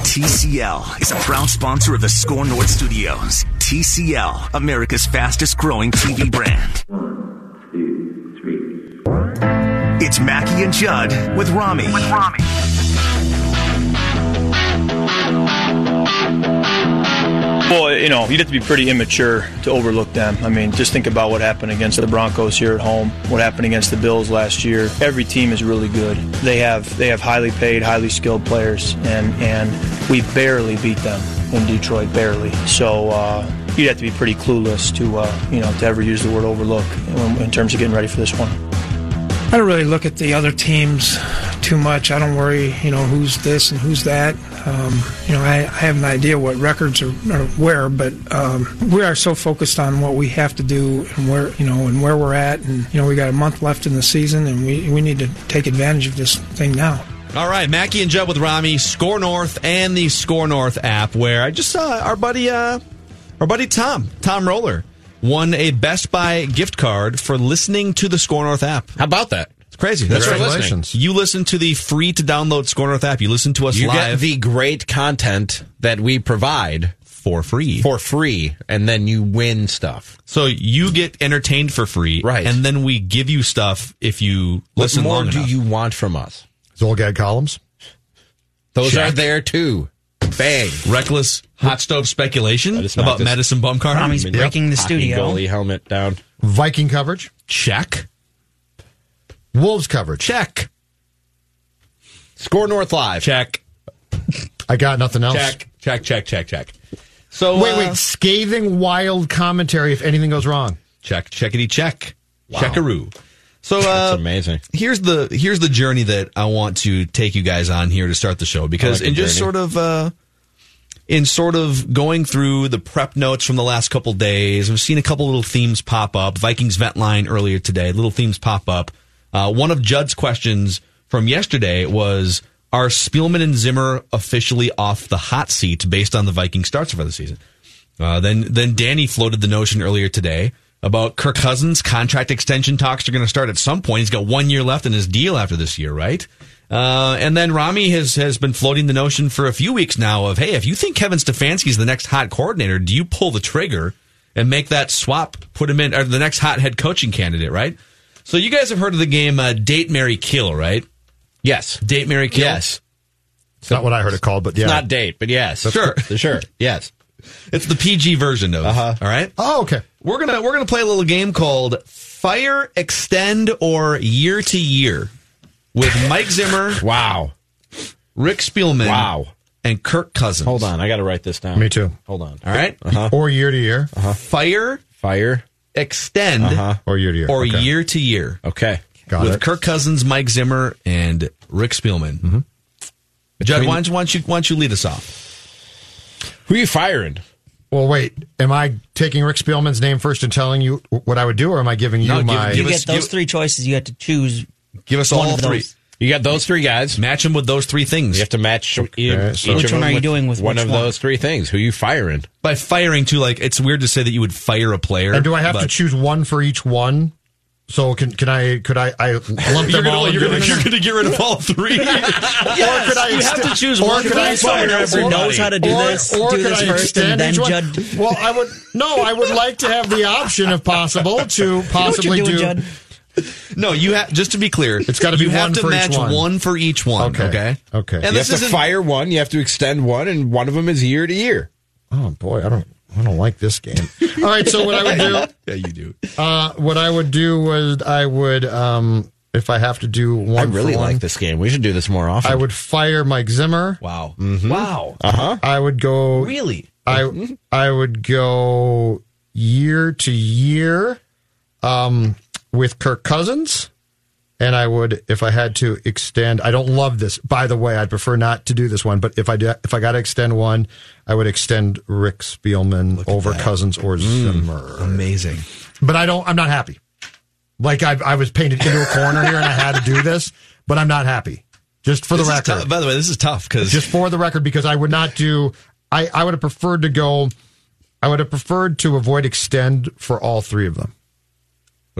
TCL is a proud sponsor of the SKOR North Studios. TCL, America's fastest growing TV brand. One, two, three. It's Mackey and Judd with Rami. With Rami. Well, you know, you'd have to be pretty immature to overlook them. I mean, just think about what happened against the Broncos here at home, what happened against the Bills last year. Every team is really good. They have they have highly paid, highly skilled players, and and we barely beat them in Detroit, barely. So uh, you'd have to be pretty clueless to uh, you know to ever use the word overlook in, in terms of getting ready for this one. I don't really look at the other teams too much. I don't worry, you know, who's this and who's that. Um, you know, I, I, have an idea what records are, are where, but um, we are so focused on what we have to do and where, you know, and where we're at. And, you know, we got a month left in the season and we, we need to take advantage of this thing now. All right, Mackey and Judd with Rami, SKOR North, and the SKOR North app, where I just saw our buddy, uh, our buddy Tom, Tom Roller, won a Best Buy gift card for listening to the SKOR North app. How about that? It's crazy. That's right. Congratulations. You listen to the free to download SKOR North app. You listen to us You get live the great content that we provide for free. for free, and then you win stuff. so you get entertained for free, Right. And then we give you stuff if you listen what more long do enough. you want from us? Zulgad columns. Those Check. are there too. Bang. Reckless hot stove speculation I just knocked about this- Madison Bumgarner. Rami's breaking the Hockey studio. goalie helmet down. Viking coverage. Check. Wolves coverage. Check. SKOR North Live. Check. I got nothing else. Check. Check. Check. Check. Check. So Wait, uh, wait. Scathing, wild commentary if anything goes wrong. check. Checkity check. Checkaroo. So uh, That's amazing. here's the here's the journey that I want to take you guys on here to start the show because I like in just journey. sort of uh, in sort of going through the prep notes from the last couple days, I've seen a couple little themes pop up. Vikings vent line earlier today, little themes pop up. Uh, one of Judd's questions from yesterday was: Are Spielman and Zimmer officially off the hot seat based on the Viking starts for the season? Uh, then then Danny floated the notion earlier today about Kirk Cousins contract extension talks are going to start at some point. He's got one year left in his deal after this year, right? Uh, and then Rami has has been floating the notion for a few weeks now of hey, if you think Kevin Stefanski is the next hot coordinator, do you pull the trigger and make that swap, put him in or the next hot head coaching candidate, right? So you guys have heard of the game uh, Date Mary Kill, right? Yes. Date Mary Kill. Yes. It's not what I heard it called, but yeah. It's not date, but yes. Sure. Sure. Yes. It's the PG version of. Uh-huh. All right. oh, okay. We're gonna we're gonna play a little game called Fire Extend or Year to Year with Mike Zimmer, Wow. Rick Spielman, Wow. and Kirk Cousins. Hold on. I got to write this down. Me too. Hold on. All right. Or year to year. Fire Fire. Extend Uh-huh. Or year to year. or Okay. Year to Year Okay. Got with it. Kirk Cousins, Mike Zimmer, and Rick Spielman. Mm-hmm. Judd, why don't, you, why, don't you, why don't you lead us off? Who are you firing? Well, wait. Am I taking Rick Spielman's name first and telling you what I would do, or am I giving you No, give- my? give You us- get those give- three choices. You have to choose. Give us One all of three. those. You got those three guys. Match them with those three things. You have to match each so- of Which one them are you with doing with one of one? those three things? Who are you firing? By firing, too, like, it's weird to say that you would fire a player. and do I have to choose one for each one? So can can I could I I lump You're them gonna, all? you're, gonna, you're gonna get rid of all three. or could I you have to choose or one. could I Someone else who knows how to do or, this, or do could this I first, and then each one? Judd. Well, I would no. I would like to have the option, if possible, to possibly doing, do. Judd. No, you have just to be clear. It's gotta be you have one to for each match one. for each one. Okay. Okay. Okay. And you this have to isn't fire one. You have to extend one, and one of them is year to year. Oh boy, I don't. I don't like this game. All right, so what I would do, Yeah, you do. uh, what I would do was I would, um, if I have to do one, I really for one, like this game. We should do this more often. I would fire Mike Zimmer. Wow. Wow. Uh huh. I would go. Really? I I would go year to year um, with Kirk Cousins, and I would, if I had to extend. I don't love this, by the way. I'd prefer not to do this one, but if I do, if I got to extend one, I would extend Rick Spielman over Cousins or mm. Zimmer. Amazing. But I don't. I'm not happy. Like I, I was painted into a corner here, and I had to do this, but I'm not happy. Just for This the record. By the way, this is tough because just for the record, because I would not do. I, I would have preferred to go. I would have preferred to avoid extend for all three of them.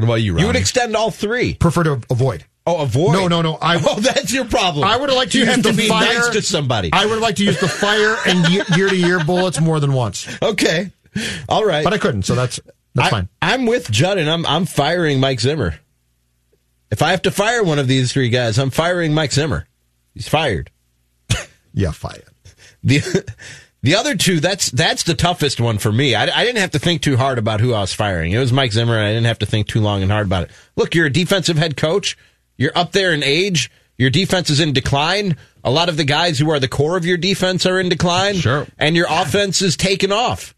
What about you, Ronnie? You would extend all three. Prefer to avoid. Oh, avoid. No, no, no. I, Oh, that's your problem. I would have liked to you use have the to be fire nice to somebody. I would have liked to use the fire and year to year bullets more than once, okay, all right. but I couldn't. So that's that's I, fine. I'm with Judd, and I'm I'm firing Mike Zimmer. If I have to fire one of these three guys, I'm firing Mike Zimmer. He's fired. Yeah, fired. The the other two, that's that's the toughest one for me. I, I didn't have to think too hard about who I was firing. It was Mike Zimmer, and I didn't have to think too long and hard about it. Look, you're a defensive head coach. You're up there in age. Your defense is in decline. A lot of the guys who are the core of your defense are in decline. Sure. And your offense is taken off.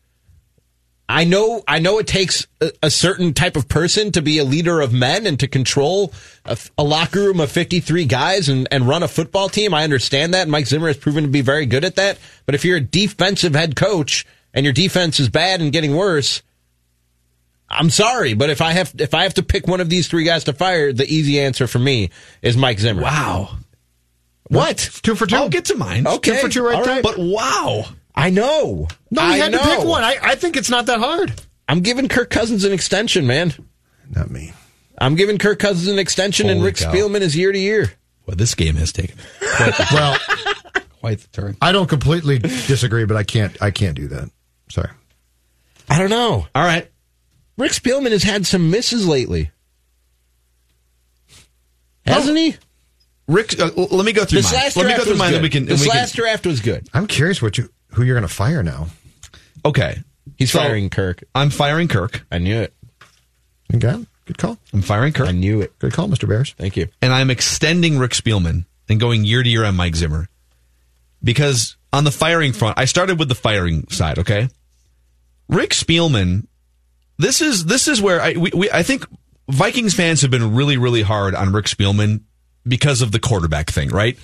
I know, I know it takes a, a certain type of person to be a leader of men and to control a, a locker room of 53 guys and, and run a football team. I understand that. Mike Zimmer has proven to be very good at that. But if you're a defensive head coach and your defense is bad and getting worse, I'm sorry, but if I have if I have to pick one of these three guys to fire, the easy answer for me is Mike Zimmer. wow. What? Two for 2 I'll get to mine. Okay. Two for two right all there. But wow. I know. No, I had know. to pick one. I, I think it's not that hard. I'm giving Kirk Cousins an extension, man. Not me. I'm giving Kirk Cousins an extension, and Rick cow. Spielman is year to year. Well, this game has taken Well, quite the turn. I don't completely disagree, but I can't. I can't do that. Sorry. I don't know. All right. Rick Spielman has had some misses lately, hasn't he? Rick, uh, let me go through This mine. last Let me draft go through was mine. good. and we can. this we can- last draft was good. I'm curious what you who you're going to fire now. okay. He's So- firing Kirk. I'm firing Kirk. I knew it. Okay, good call. I'm firing Kirk. I knew it. Good call, Mr. Bears. Thank you. and I'm extending Rick Spielman and going year to year on Mike Zimmer. Because on the firing front, I started with the firing side, okay? Rick Spielman, this is this is where I we, we I think Vikings fans have been really really hard on Rick Spielman because of the quarterback thing, right?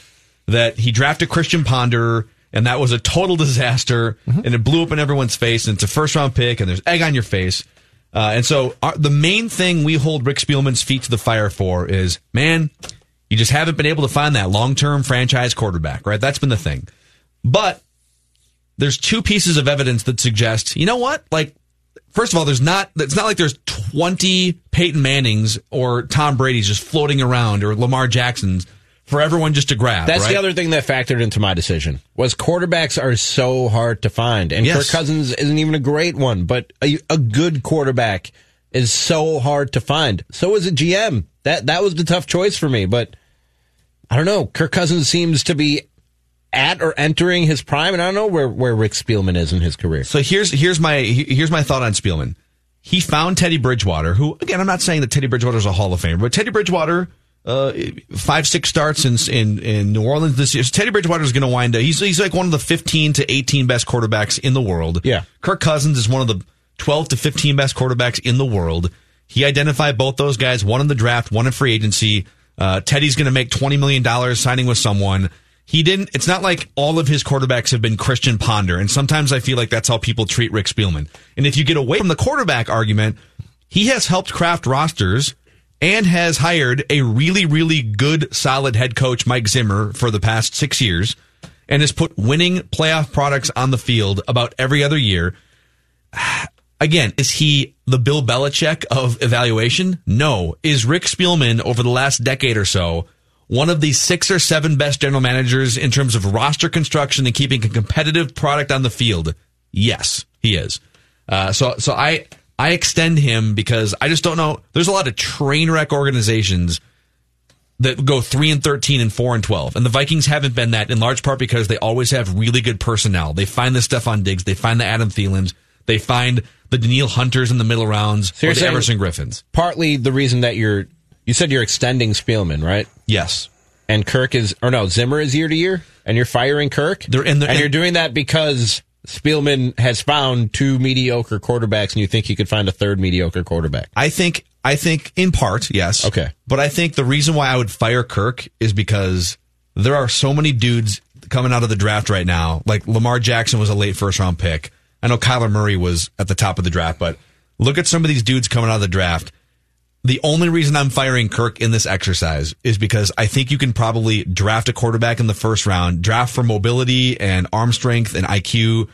That he drafted Christian Ponder and that was a total disaster and it blew up in everyone's face and it's a first round pick and there's egg on your face. Uh, and so our, the main thing we hold Rick Spielman's feet to the fire for is, man, you just haven't been able to find that long term franchise quarterback, right? That's been the thing. But there's two pieces of evidence that suggest, you know what? Like, first of all, there's not, it's not like there's 20 Peyton Mannings or Tom Brady's just floating around or Lamar Jackson's for everyone just to grab. That's right? the other thing that factored into my decision was quarterbacks are so hard to find, and Yes. Kirk Cousins isn't even a great one, but a, a good quarterback is so hard to find. So is a GM. That that was the tough choice for me, but I don't know. Kirk Cousins seems to be at or entering his prime, and I don't know where where Rick Spielman is in his career. So here's here's my here's my thought on Spielman. He found Teddy Bridgewater, who again I'm not saying that Teddy Bridgewater is a Hall of Famer, but Teddy Bridgewater, uh, five six starts in in in New Orleans this year. So Teddy Bridgewater is going to wind up. He's he's like one of the 15 to 18 best quarterbacks in the world. Yeah. Kirk Cousins is one of the 12 to 15 best quarterbacks in the world. He identified both those guys, one in the draft, one in free agency. Uh, Teddy's going to make $20 million signing with someone. He didn't, it's not like all of his quarterbacks have been Christian Ponder. And sometimes I feel like that's how people treat Rick Spielman. And if you get away from the quarterback argument, he has helped craft rosters and has hired a really, really good, solid head coach, Mike Zimmer, for the past six years and has put winning playoff products on the field about every other year. Again, is he the Bill Belichick of evaluation? No. Is Rick Spielman over the last decade or so one of the six or seven best general managers in terms of roster construction and keeping a competitive product on the field? Yes, he is. Uh, so, so I, I extend him because I just don't know. There's a lot of train wreck organizations that go three and thirteen and four and twelve, and the Vikings haven't been that in large part because they always have really good personnel. They find the Stefon Diggs, they find the Adam Thielens, they find the Danielle Hunters in the middle rounds, So or the Everson Griffens. Partly the reason that you're you said you're extending Spielman, right? Yes. And Kirk is or no, Zimmer is year to year, and you're firing Kirk. They're in the- and you're doing that because Spielman has found two mediocre quarterbacks, and you think he could find a third mediocre quarterback. I think I think in part, yes. Okay. But I think the reason why I would fire Kirk is because there are so many dudes coming out of the draft right now. Like Lamar Jackson was a late first round pick. I know Kyler Murray was at the top of the draft, but look at some of these dudes coming out of the draft. The only reason I'm firing Kirk in this exercise is because I think you can probably draft a quarterback in the first round, draft for mobility and arm strength and IQ,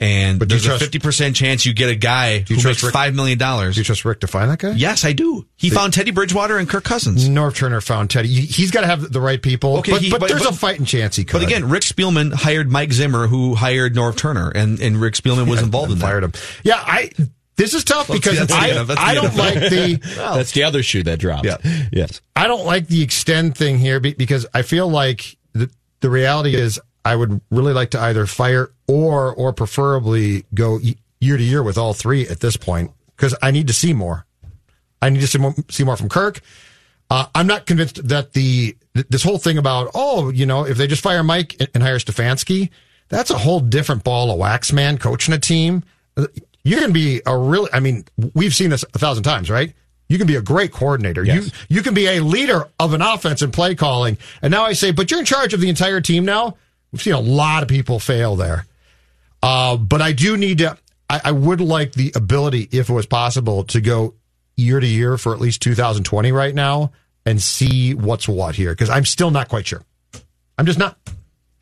and But do you there's a 50% chance you get a guy you who trust makes Rick- $5 million. Do you trust Rick to find that guy? Yes, I do. He found Teddy Bridgewater and Kirk Cousins. Norv Turner found Teddy. He- He's got to have the right people. Okay, but, he- but but- there's but- a fighting chance he could. But again, Rick Spielman hired Mike Zimmer, who hired Norv Turner, and, and Rick Spielman was involved in that. fired him. Yeah, I. This is tough Let's because see, that's I, the- that's the I don't like the That's the other shoe that dropped. Yeah. Yes. I don't like the extend thing here because I feel like the, the reality is I would really like to either fire or or preferably go year to year with all three at this point because I need to see more. I need to see more, see more from Kirk. Uh, I'm not convinced that the th- this whole thing about oh you know if they just fire Mike and, hire Stefanski, that's a whole different ball of wax, man. Coaching a team, Uh, you can be a really. I mean, we've seen this a thousand times, right? You can be a great coordinator. Yes. You you can be a leader of an offense and play calling. And now I say, but you're in charge of the entire team now. We've seen a lot of people fail there. Uh, but I do need to. I, I would like the ability, if it was possible, to go year to year for at least 2020 right now and see what's what here because I'm still not quite sure. I'm just not.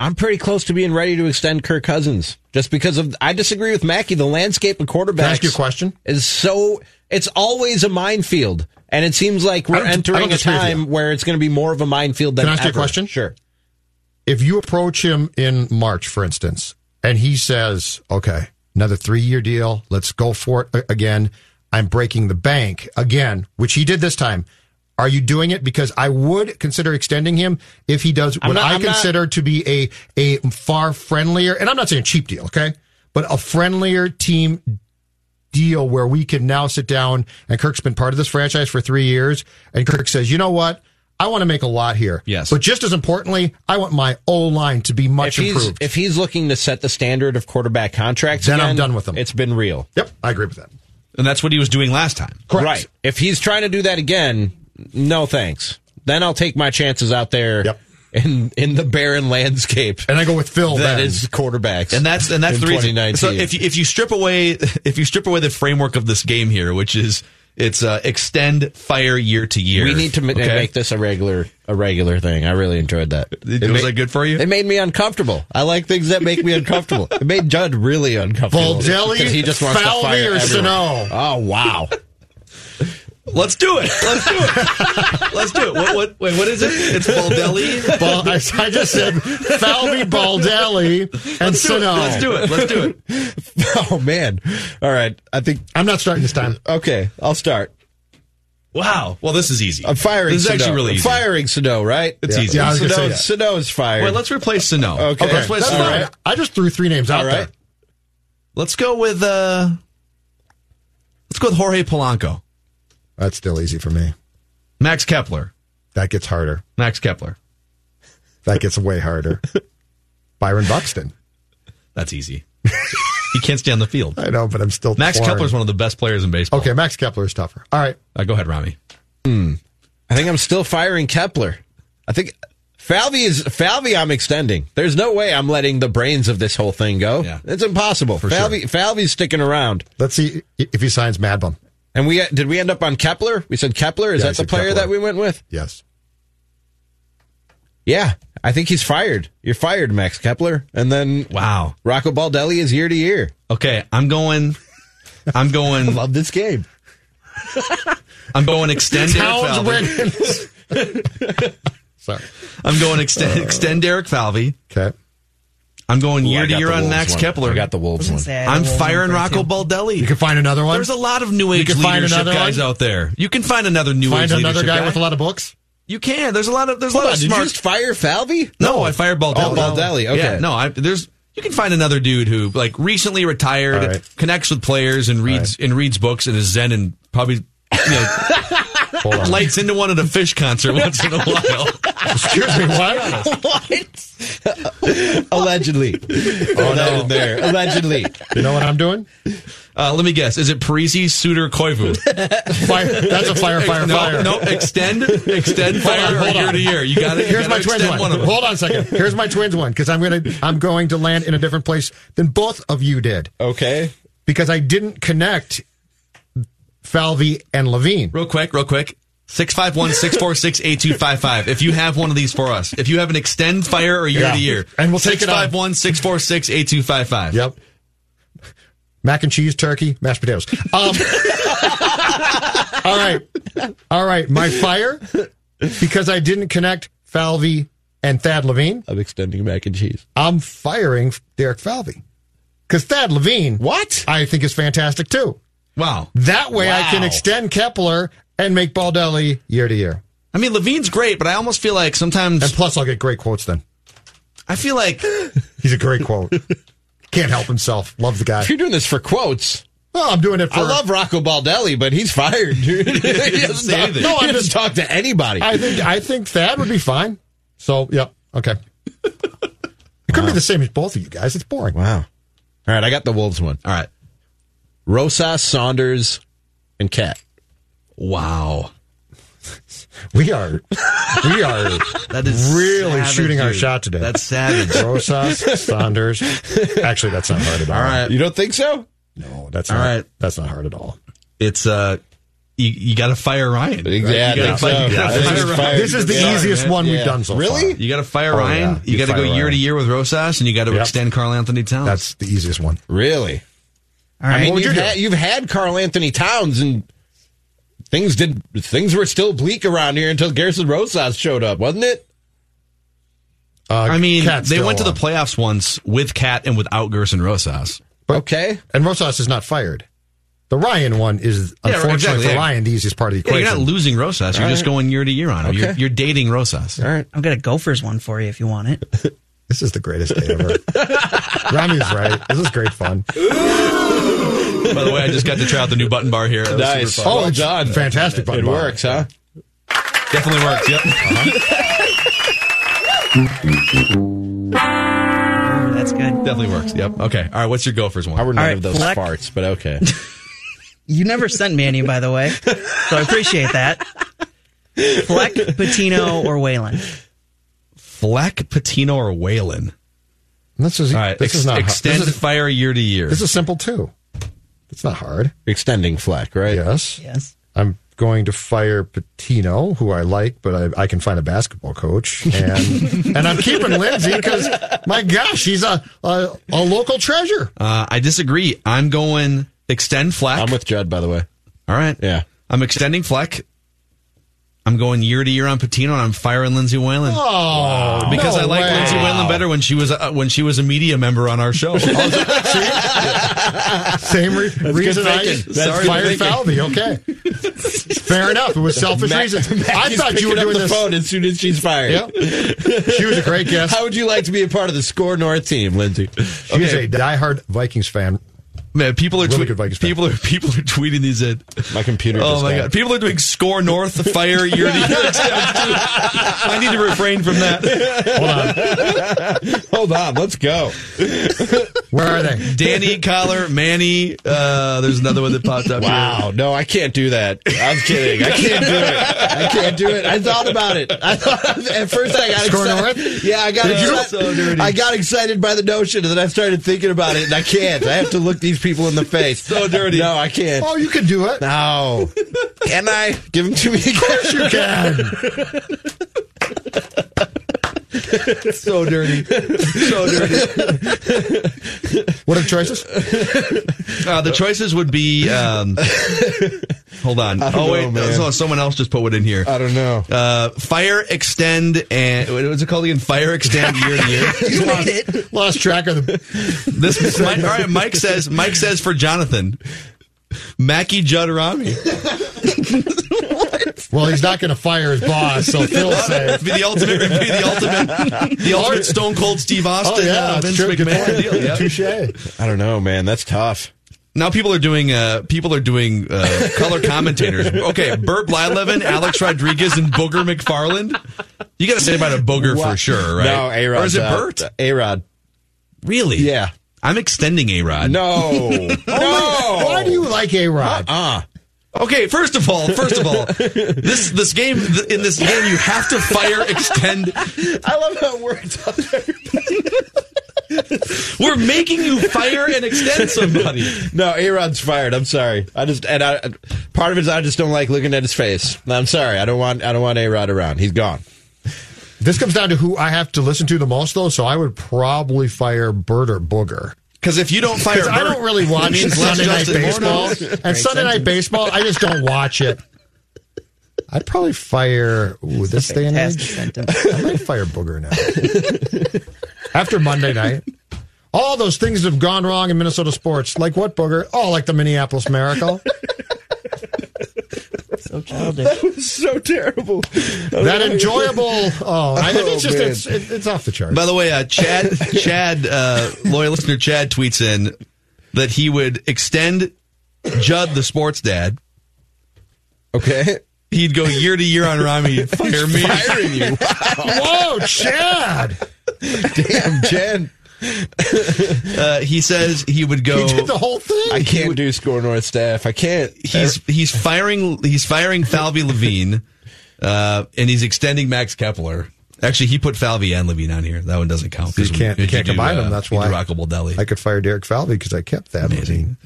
I'm pretty close to being ready to extend Kirk Cousins just because of I disagree with Mackey. The landscape of quarterbacks Can I ask you a question? is so it's always a minefield, and it seems like we're don't- I don't entering a time where it's going to be more of a minefield than Can I ask you a question? Sure. If you approach him in March, for instance, and he says, "Okay, another three-year deal. Let's go for it again. I'm breaking the bank again," which he did this time. Are you doing it because I would consider extending him if he does what not- I I'm not- consider to be a a far friendlier, and I'm not saying cheap deal, okay, but a friendlier team deal where we can now sit down and Kirk's been part of this franchise for three years, and Kirk says, you know what? I want to make a lot here. Yes. But just as importantly, I want my O line to be much he's improved. if he's looking to set the standard of quarterback contracts, Then I'm done with him. It's been real, yep, I agree with that. And that's what he was doing last time. Correct. right? If he's trying to do that again, no thanks. Then I'll take my chances out there Yep. in in the barren landscape And I go with Phil that then. is quarterbacks, And that's and that's in the reason. 2019. So if you, if you strip away if you strip away the framework of this game here, which is it's uh, extend fire year to year. We need to ma- okay? make this a regular a regular thing. I really enjoyed that. it Was ma- that good for you? It made me uncomfortable. I like things that make me uncomfortable. It made Judd really uncomfortable. Baldelli, because he just wants to Falvey, fire or everyone. Sano? Oh wow! Let's do it. Let's do it. Let's do it. What, what, wait, what is it? It's Baldelli. Bal- I, I just said Falvey, Baldelli, and Let's do it. Sano. Let's do it. Let's do it. Oh man! All right, I think I'm not starting this time. okay. I'll start. Wow. Well, this is easy. I'm firing. This is Sano. actually really easy. Firing Sano, right? It's Yeah. easy. Yeah, I was gonna Sano, say that. Sano's fired. Wait, let's replace Sano. Okay. Let's replace Sano. fine. I just threw three names out All right. there. Let's go with uh Let's go with Jorge Polanco. That's still easy for me. Max Kepler. That gets harder. Max Kepler. That gets way harder. Byron Buxton. That's easy. he can't stay on the field. I know, but I'm still Max torn. Kepler's one of the best players in baseball. Okay, Max Kepler is tougher. All right. Uh, go ahead, Rami. I think I'm still firing Kepler. I think Falvey is Falvey. I'm extending. There's no way I'm letting the brains of this whole thing go. Yeah. It's impossible. sure. Falvey, Falvey's sticking around. Let's see if he signs Mad Bum. And we did we end up on Kepler? We said Kepler. Is Yeah, that the player Kepler. that we went with? Yes. Yeah, I think he's fired. You're fired, Max Kepler. And then Wow. Rocco Baldelli is year to year. Okay, I'm going. I'm going. Love this game. I'm going extend Derek Towns Falvey. Wiggins. Sorry. I'm going extend uh, extend Derek Falvey. Okay. I'm going Ooh, year I to year on Max one. Kepler. I got the Wolves one. I'm firing Rocco Baldelli. You can find another one. There's a lot of new age leadership guys one? out there. You can find another new find age another leadership guy, with a lot of books. You can. There's a lot of there's Hold a lot on, of did you smart. just fire Falvey? no, I fired Baldelli. Oh, Baldelli, okay. Yeah, no, I, there's you can find another dude who like recently retired, All right. connects with players and reads and reads books and is zen and probably you know lights into one at a Phish concert once in a while. Excuse me, what? Allegedly. Oh, that in there. Allegedly. You know what I'm doing? Uh, let me guess. Is it Parise, Suter, Koivu? Fire, that's a fire, fire, no, fire. no, extend, extend Hold on, fire hold year on. to year. You got it. Here's my twins one. one of them. Hold on a second. Here's my twins one because I'm gonna I'm going to land in a different place than both of you did Okay. because I didn't connect Falvey and Levine. Real quick, real quick. 651 646 8255. If you have one of these for us, if you have an extend fire or year Yeah. to year, And we'll take it on. 651 646 8255. Yep. Mac and cheese, turkey, mashed potatoes. Um, all right. All right. My fire, because I didn't connect Falvey and Thad Levine, I'm extending mac and cheese. I'm firing Derek Falvey. Because Thad Levine, What? I think is fantastic too. Wow. That way I can extend Kepler and make Baldelli year to year. I mean, Levine's great, but I almost feel like sometimes And plus, I'll get great quotes then. I feel like He's a great quote. Can't help himself. Love the guy. If you're doing this for quotes, Well, I'm doing it for. I love Rocco Baldelli, but he's fired, dude. he doesn't say talk, anything. no, No, I'm just- talk to anybody. I think I think Thad would be fine. So yeah, okay. It could be the same as both of you guys. It's boring. wow. All right, I got the Wolves one. all right. Rosas, Saunders, and KAT. Wow. We are we are That is really savage, shooting our dude. shot today. That's savage. Rosas, Saunders. Actually, that's not hard at all. All right. You don't think so? No, that's All not. right. That's not hard at all. It's uh you, you got to fire Ryan. right? Yeah, you gotta think so. you gotta fire Ryan. fired. This is the Yeah, easiest man. one we've Yeah. done so Really? far. Really? You got to fire Oh, Ryan. yeah. You You got to go fire year to year with Rosas, and you got to Yep. extend Karl Anthony Towns. That's the easiest one. Really? All right. I mean, What you've, you had, you've had Karl Anthony Towns, and things did things were still bleak around here until Gersson Rosas showed up, wasn't it? Uh, I mean, KAT's they still went to the playoffs once with Cat and without Gersson Rosas. okay. and Rosas is not fired. The Ryan one is Yeah, unfortunately exactly, for. Ryan the easiest part of the Yeah, equation. you're not losing Rosas. You're All just right. going year to year on him. You're, you're dating Rosas. All right. I've got a Gophers one for you if you want it. This is the greatest day ever. Rami's right. This is great fun. By the way, I just got to try out the new button bar here. That was Nice. super fun. Oh, well it's done. fantastic button It bar. works, huh? Definitely works. Yep. Ooh, uh-huh. that's good. Definitely works. Yep. Okay. All right. What's your Gophers one? How were none right, of those Fleck. farts, but okay. You never sent me any, by the way, so I appreciate that. Fleck, Pitino, or Whalen? Fleck, Pitino, or Whalen? This is All right. this ex- is not extend This is, fire year to year. this is simple too. It's not hard. Extending Fleck, right? Yes. Yes. I'm going to fire Pitino, who I like, but I, I can find a basketball coach, and and I'm keeping Lindsay because my gosh, she's a a, a local treasure. uh, I disagree. I'm going extend Fleck. I'm with Judd, by the way. All right. Yeah. I'm extending Fleck. I'm going year to year on Pitino, and I'm firing Lindsay Whalen. Oh, because no I like way. Lindsay Whalen better when she was a, when she was a media member on our show. Same re- reason I thinking. That's good fired thinking. Falvey. Okay, fair enough. It was selfish Mac- reasons. Mac I thought you were picking up doing the this. phone as soon as she's fired. Yep. She was a great guest. How would you like to be a part of the SKOR North team, Lindsay? She's is a diehard Vikings fan. Man, people are Really tweet- good Vikings fan. people are people are tweeting these at My computer. Oh just my died. god! People are doing SKOR North fire year to year. I need to refrain from that. Hold on, hold on, let's go. Where are they? Danny Collar, Manny. Uh, there's another one that popped up. Wow, no, I can't do that. I'm kidding. I can't do it. I can't do it. I thought about it. I thought at first I got Score excited. North? Yeah, I got Did you? excited. So dirty. I got excited by the notion, and then I started thinking about it, and I can't. I have to look these people in the face. So dirty. No, I can't. Oh, you can do it. No. Can I give them to me again? You can. So dirty. So dirty. What are the choices? Uh, the choices would be um, Hold on. I don't Oh wait, know, man. so someone else just put it in here. I don't know. Uh, fire extend and what was it called again? Fire extend year to year. You made it. Lost track of the. This Mike, all right. Mike says. Mike says for Jonathan, Mackey Judd Rami. Well, he's not going to fire his boss, so Phil's safe. Be the ultimate. Be the ultimate. The ultimate Stone Cold Steve Austin. Oh yeah, uh, that's Vince true. McMahon deal. Yeah. Touche. I don't know, man. That's tough. Now people are doing uh, people are doing uh, color commentators. Okay, Bert Blyleven, Alex Rodriguez, and Booger McFarland. You got to say about a Booger for sure, right? No, A Rod. Or is it Burt? A Rod. Really? Yeah. I'm extending A Rod. No. no. Why do you like A Rod? Uh. Okay, first of all, first of all, this this game in this game you have to fire extend. I love how it works out there. We're making you fire and extend somebody. No, A Rod's fired. I'm sorry. I just and I part of it is I just don't like looking at his face. I'm sorry. I don't want I don't want A Rod around. He's gone. This comes down to who I have to listen to the most, though. So I would probably fire Bert or Booger. Because if you don't fire, Because I don't really watch means less Sunday night Justin baseball, Morneau. and Sunday night baseball, I just don't watch it. I'd probably fire ooh, this day and Fantastic age. I might fire Booger now. After Monday night, all those things have gone wrong in Minnesota sports. Like what, Booger? Oh, like the Minneapolis Miracle. So childish. so terrible. that enjoyable. Oh, I, it's just it's, it, it's off the charts. By the way, uh, Chad, Chad, uh, loyal listener Chad tweets in that he would extend Judd the sports dad. Okay. He'd go year to year on Rami. He'd fire me. Firing you. Whoa, Chad! Damn, Jen. Uh, he says he would go. He did the whole thing. I can't do SKOR North staff. I can't. he's he's firing he's firing Falvey Levine, uh, and he's extending Max Kepler. Actually, he put Falvey and Levine on here. That one doesn't count. You can't- you can't do, combine them, that's you why. Rocco Baldelli. I could fire Derek Falvey because I kept that. Amazing.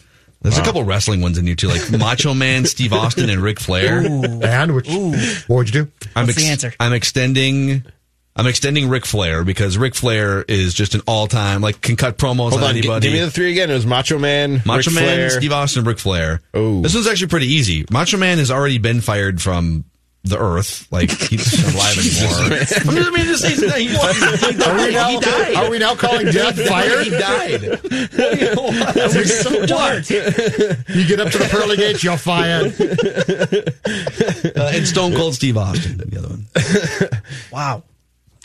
There's a couple wrestling ones in here too, like Macho Man, Steve Austin, and Ric Flair. And which, what would you do? I'm What's the answer? I'm extending. I'm extending Ric Flair because Ric Flair is just an all time like can cut promos Hold on, on. g- anybody. Give me the three again. It was Macho Man, Macho Ric Man, Flair. Steve Austin, Ric Flair. Oh. This one's actually pretty easy. Macho Man has already been fired from the Earth. Like he's not alive anymore. I mean, just, he, he, Are we now, he died. Are we now calling death fire? He died. That was so dark. You get up to the pearly gates, you're fired. Uh, and Stone Cold Steve Austin, the other one. Wow.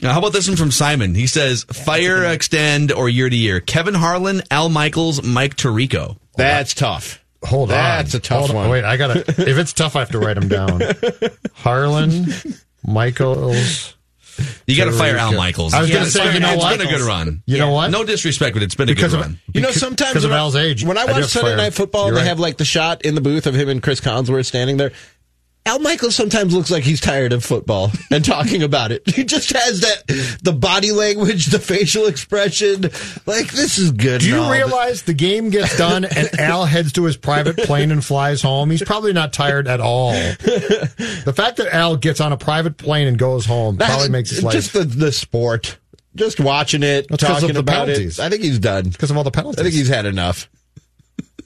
Now, how about this one from Simon? He says, "Fire extend or year to year." Kevin Harlan, Al Michaels, Mike Tirico. That's tough. Hold on. That's a tough Hold on. one. Wait, I gotta. If it's tough, I have to write them down. Harlan, Michaels. You got to fire Al Michaels. I was Yeah, gonna it's say, been- you know it's what? been a good run. You know what? No disrespect, but it's been a Because good of- run. You know, sometimes because of when I- Al's age, when I I watch just Sunday fire- Night Football, You're they right. have like the shot in the booth of him and Chris Collinsworth standing there. Al Michaels sometimes looks like he's tired of football and talking about it. He just has that the body language, the facial expression. Like this is good. Do you all, but- realize the game gets done and Al heads to his private plane and flies home? He's probably not tired at all. The fact that Al gets on a private plane and goes home probably makes his life just the the sport. Just watching it, That's talking the about penalties. it. I think he's done. because of all the penalties. I think he's had enough.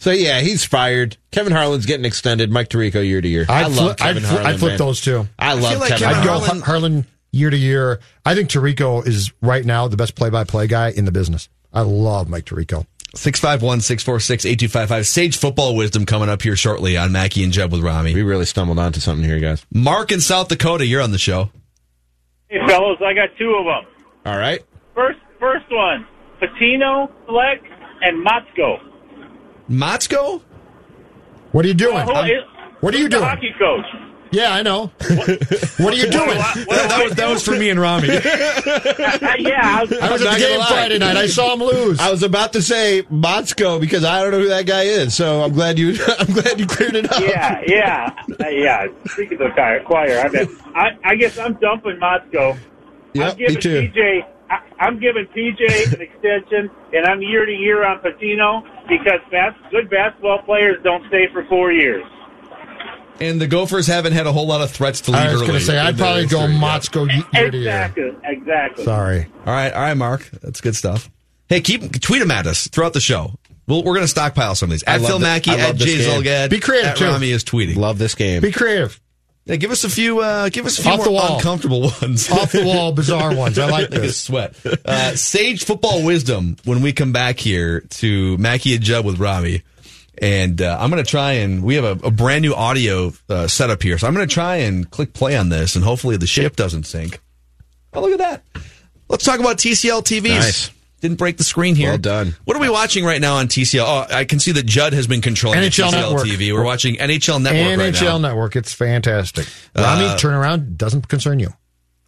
So yeah, he's fired. Kevin Harlan's getting extended. Mike Tirico year to year. I I'd, love fli- I'd, Kevin Harlan. I'd flip man. those two. I love feel like Kevin, Kevin I'd go Harlan. Harlan year to year. I think Tirico is right now the best play-by-play guy in the business. I love Mike Tirico. 651 646 8255. Sage football wisdom coming up here shortly on Mackey and Jeb with Rami. We really stumbled onto something here, guys. Mark in South Dakota, you're on the show. Hey, fellas, I got two of them. All right. First, first one, Pitino, Fleck, and Motzko. Motzko? What are you doing? Who is- What are you doing? hockey coach. Yeah, I know. what are you doing? that, was, that was for me and Rami. Uh, yeah, I was, I was I'm at the game. Friday night. I saw him lose. I was about to say Motzko because I don't know who that guy is. So I'm glad you. I'm glad you cleared it up. yeah, yeah, uh, yeah. Speaking of the choir, choir I, bet, I, I guess I'm dumping Motzko. Yep, I'm giving me too. PJ. I, I'm giving PJ an extension, and I'm year to year on Pitino because bas- good basketball players don't stay for four years. And the Gophers haven't had a whole lot of threats to leave I was going to say, I'd probably go history. Motzko y- year to year. Exactly, exactly. Sorry. All right, all right, Mark. That's good stuff. Hey, keep tweet them at us throughout the show. Well, we're going to stockpile some of these. I At Phil Mackey, at this Jay game. Zulgad, Be creative, at too. Rami is tweeting. Love this game. Be creative. Yeah, give us a few. Uh, give us a few Off more the wall. uncomfortable ones. Off the wall, bizarre ones. I like this. sweat. Uh, Sage football wisdom when we come back here to Mackey and Judd with Rami. And uh, I'm going to try and we have a, a brand new audio uh, setup here. So I'm going to try and click play on this and hopefully the ship doesn't sink. Oh, look at that. Let's talk about TCL TVs. Nice. Didn't break the screen here. Well done. What are we watching right now on TCL? Oh, I can see that Judd has been controlling NHL TCL Network. TV. We're watching NHL Network right NHL now. Network. It's fantastic. Rami, Uh, turnaround doesn't concern you.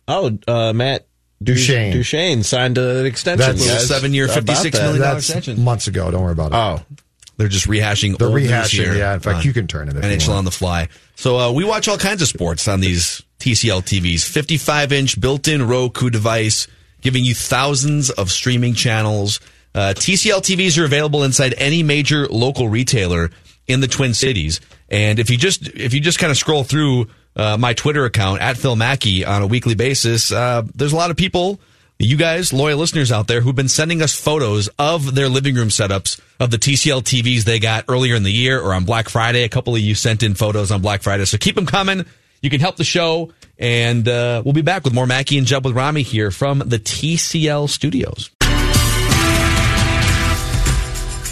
Oh, uh, Matt Duchene. Duchene signed an extension. That's- guys. seven-year, How about $56 That's extension. months ago. Don't worry about it. Oh, They're just rehashing. They're old news rehashing, here yeah. In fact, on you can turn it if you NHL want. on the fly. So uh, we watch all kinds of sports on these TCL TVs. 55 inch built-in Roku device, giving you thousands of streaming channels. Uh, TCL TVs are available inside any major local retailer in the Twin Cities. And if you just if you just kind of scroll through uh, my Twitter account at Phil Mackey on a weekly basis, uh, there's a lot of people you guys, loyal listeners out there, who've been sending us photos of their living room setups of the TCL TVs they got earlier in the year or on Black Friday. A couple of you sent in photos on Black Friday. So keep them coming. You can help the show. And uh, we'll be back with more Mackey and Jeb with Rami here from the TCL studios.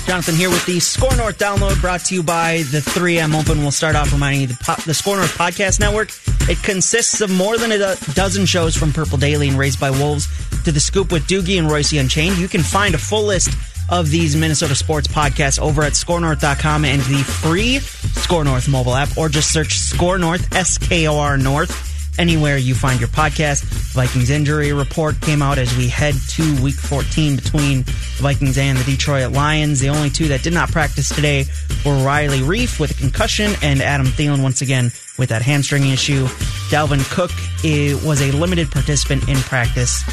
Jonathan here with the SKOR North download brought to you by the 3M Open. We'll start off reminding you the, po- the SKOR North Podcast Network. It consists of more than a do- dozen shows from Purple Daily and Raised by Wolves to The Scoop with Doogie and Royce Unchained. You can find a full list of these Minnesota sports podcasts over at skornorth.com and the free SKOR North mobile app, or just search SKOR North, S K O R North anywhere you find your podcast. Vikings injury report came out as we head to week 14 between the Vikings and the Detroit Lions. The only two that did not practice today were Riley Reiff with a concussion and Adam Thielen once again with that hamstring issue. Dalvin Cook eh, was a limited participant in practice.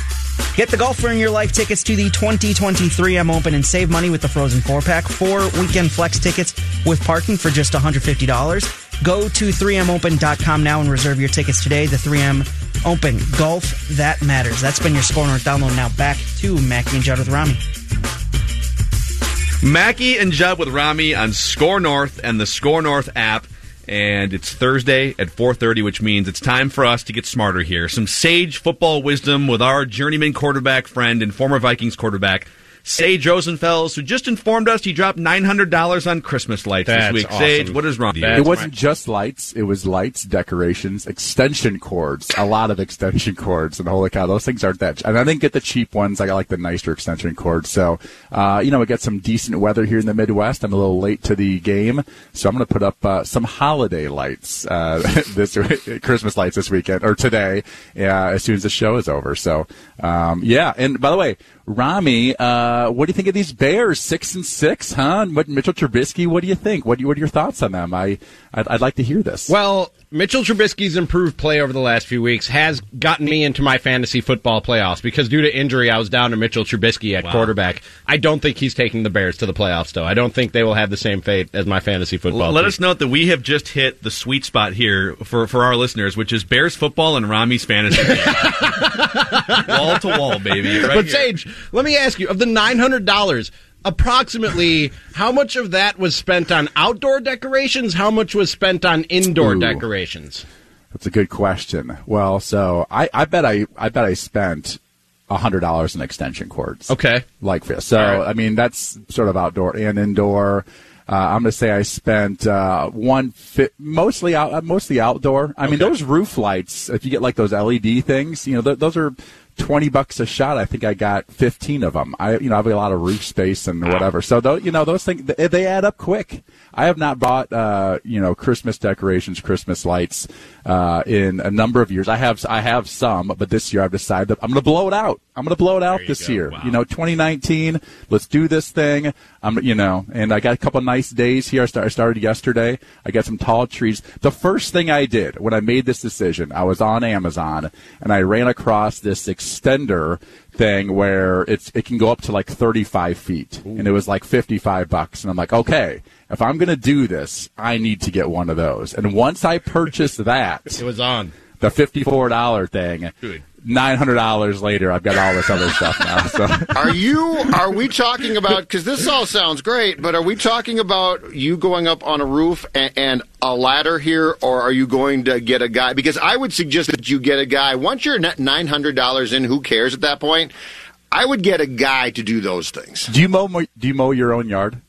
Get the golfer in your life tickets to the 2020 3M Open and save money with the Frozen 4 pack. Four weekend flex tickets with parking for just $150. Go to 3mopen.com now and reserve your tickets today. The 3M Open Golf That Matters. That's been your SKOR North download. Now back to Mackey and Judd with Rami. Mackey and Judd with Rami on SKOR North and the SKOR North app. And it's Thursday at 4:30, which means it's time for us to get smarter here. Some sage football wisdom with our journeyman quarterback friend and former Vikings quarterback, Sage Rosenfels, who just informed us he dropped $900 on Christmas lights That's this week. awesome. Sage, what is wrong? With you? it wasn't just lights; it was lights, decorations, extension cords. A lot of extension cords, and holy cow, those things aren't that. And I didn't get the cheap ones. I got like the nicer extension cords. So, uh, you know, we got some decent weather here in the Midwest. I'm a little late to the game, so I'm going to put up uh, some holiday lights uh, this Christmas lights this weekend or today, uh, as soon as the show is over. So, um, yeah. And by the way. Rami, uh, what do you think of these Bears? Six and six, huh? And Mitchell Trubisky? What do you think? What, do you, what are your thoughts on them? I, I'd, I'd like to hear this. Well, Mitchell Trubisky's improved play over the last few weeks has gotten me into my fantasy football playoffs because due to injury, I was down to Mitchell Trubisky at Wow. quarterback. I don't think he's taking the Bears to the playoffs, though. I don't think they will have the same fate as my fantasy football. Let team. us note that we have just hit the sweet spot here for, for our listeners, which is Bears football and Rami's fantasy. wall to wall, baby. Right but here. Sage, let me ask you: of the nine hundred dollars, approximately how much of that was spent on outdoor decorations? How much was spent on indoor Ooh. decorations? That's a good question. Well, so I, I bet I, I bet I spent hundred dollars in extension cords. Okay, like this. So right. I mean, that's sort of outdoor and indoor. Uh, I'm going to say I spent uh, one fi- mostly out, uh, mostly outdoor. I mean, those roof lights. If you get like those LED things, you know, th- those are twenty bucks a shot. I think I got fifteen of them. I, you know, I have a lot of roof space and whatever. So those, you know, those things they, they add up quick. I have not bought, uh, you know, Christmas decorations, Christmas lights uh, in a number of years. I have, I have some, but this year I've decided that I'm going to blow it out. I'm going to blow it out this year. You know, 2019. Let's do this thing. I'm, you know, and I got a couple nice days here. I, start, I started yesterday. I got some tall trees. The first thing I did when I made this decision, I was on Amazon and I ran across this extender thing where it's it can go up to like 35 feet, and it was like 55 bucks. And I'm like, okay, if I'm going to do this, I need to get one of those. And once I purchased that, It was on. the fifty-four dollar thing. Good. Nine hundred dollars later, I've got all this other stuff now. So Are you? Are we talking about? Because this all sounds great, but are we talking about you going up on a roof and, and a ladder here, or are you going to get a guy? Because I would suggest that you get a guy. Once you're net nine hundred dollars in, who cares at that point? I would get a guy to do those things. do you mow? Do you mow your own yard?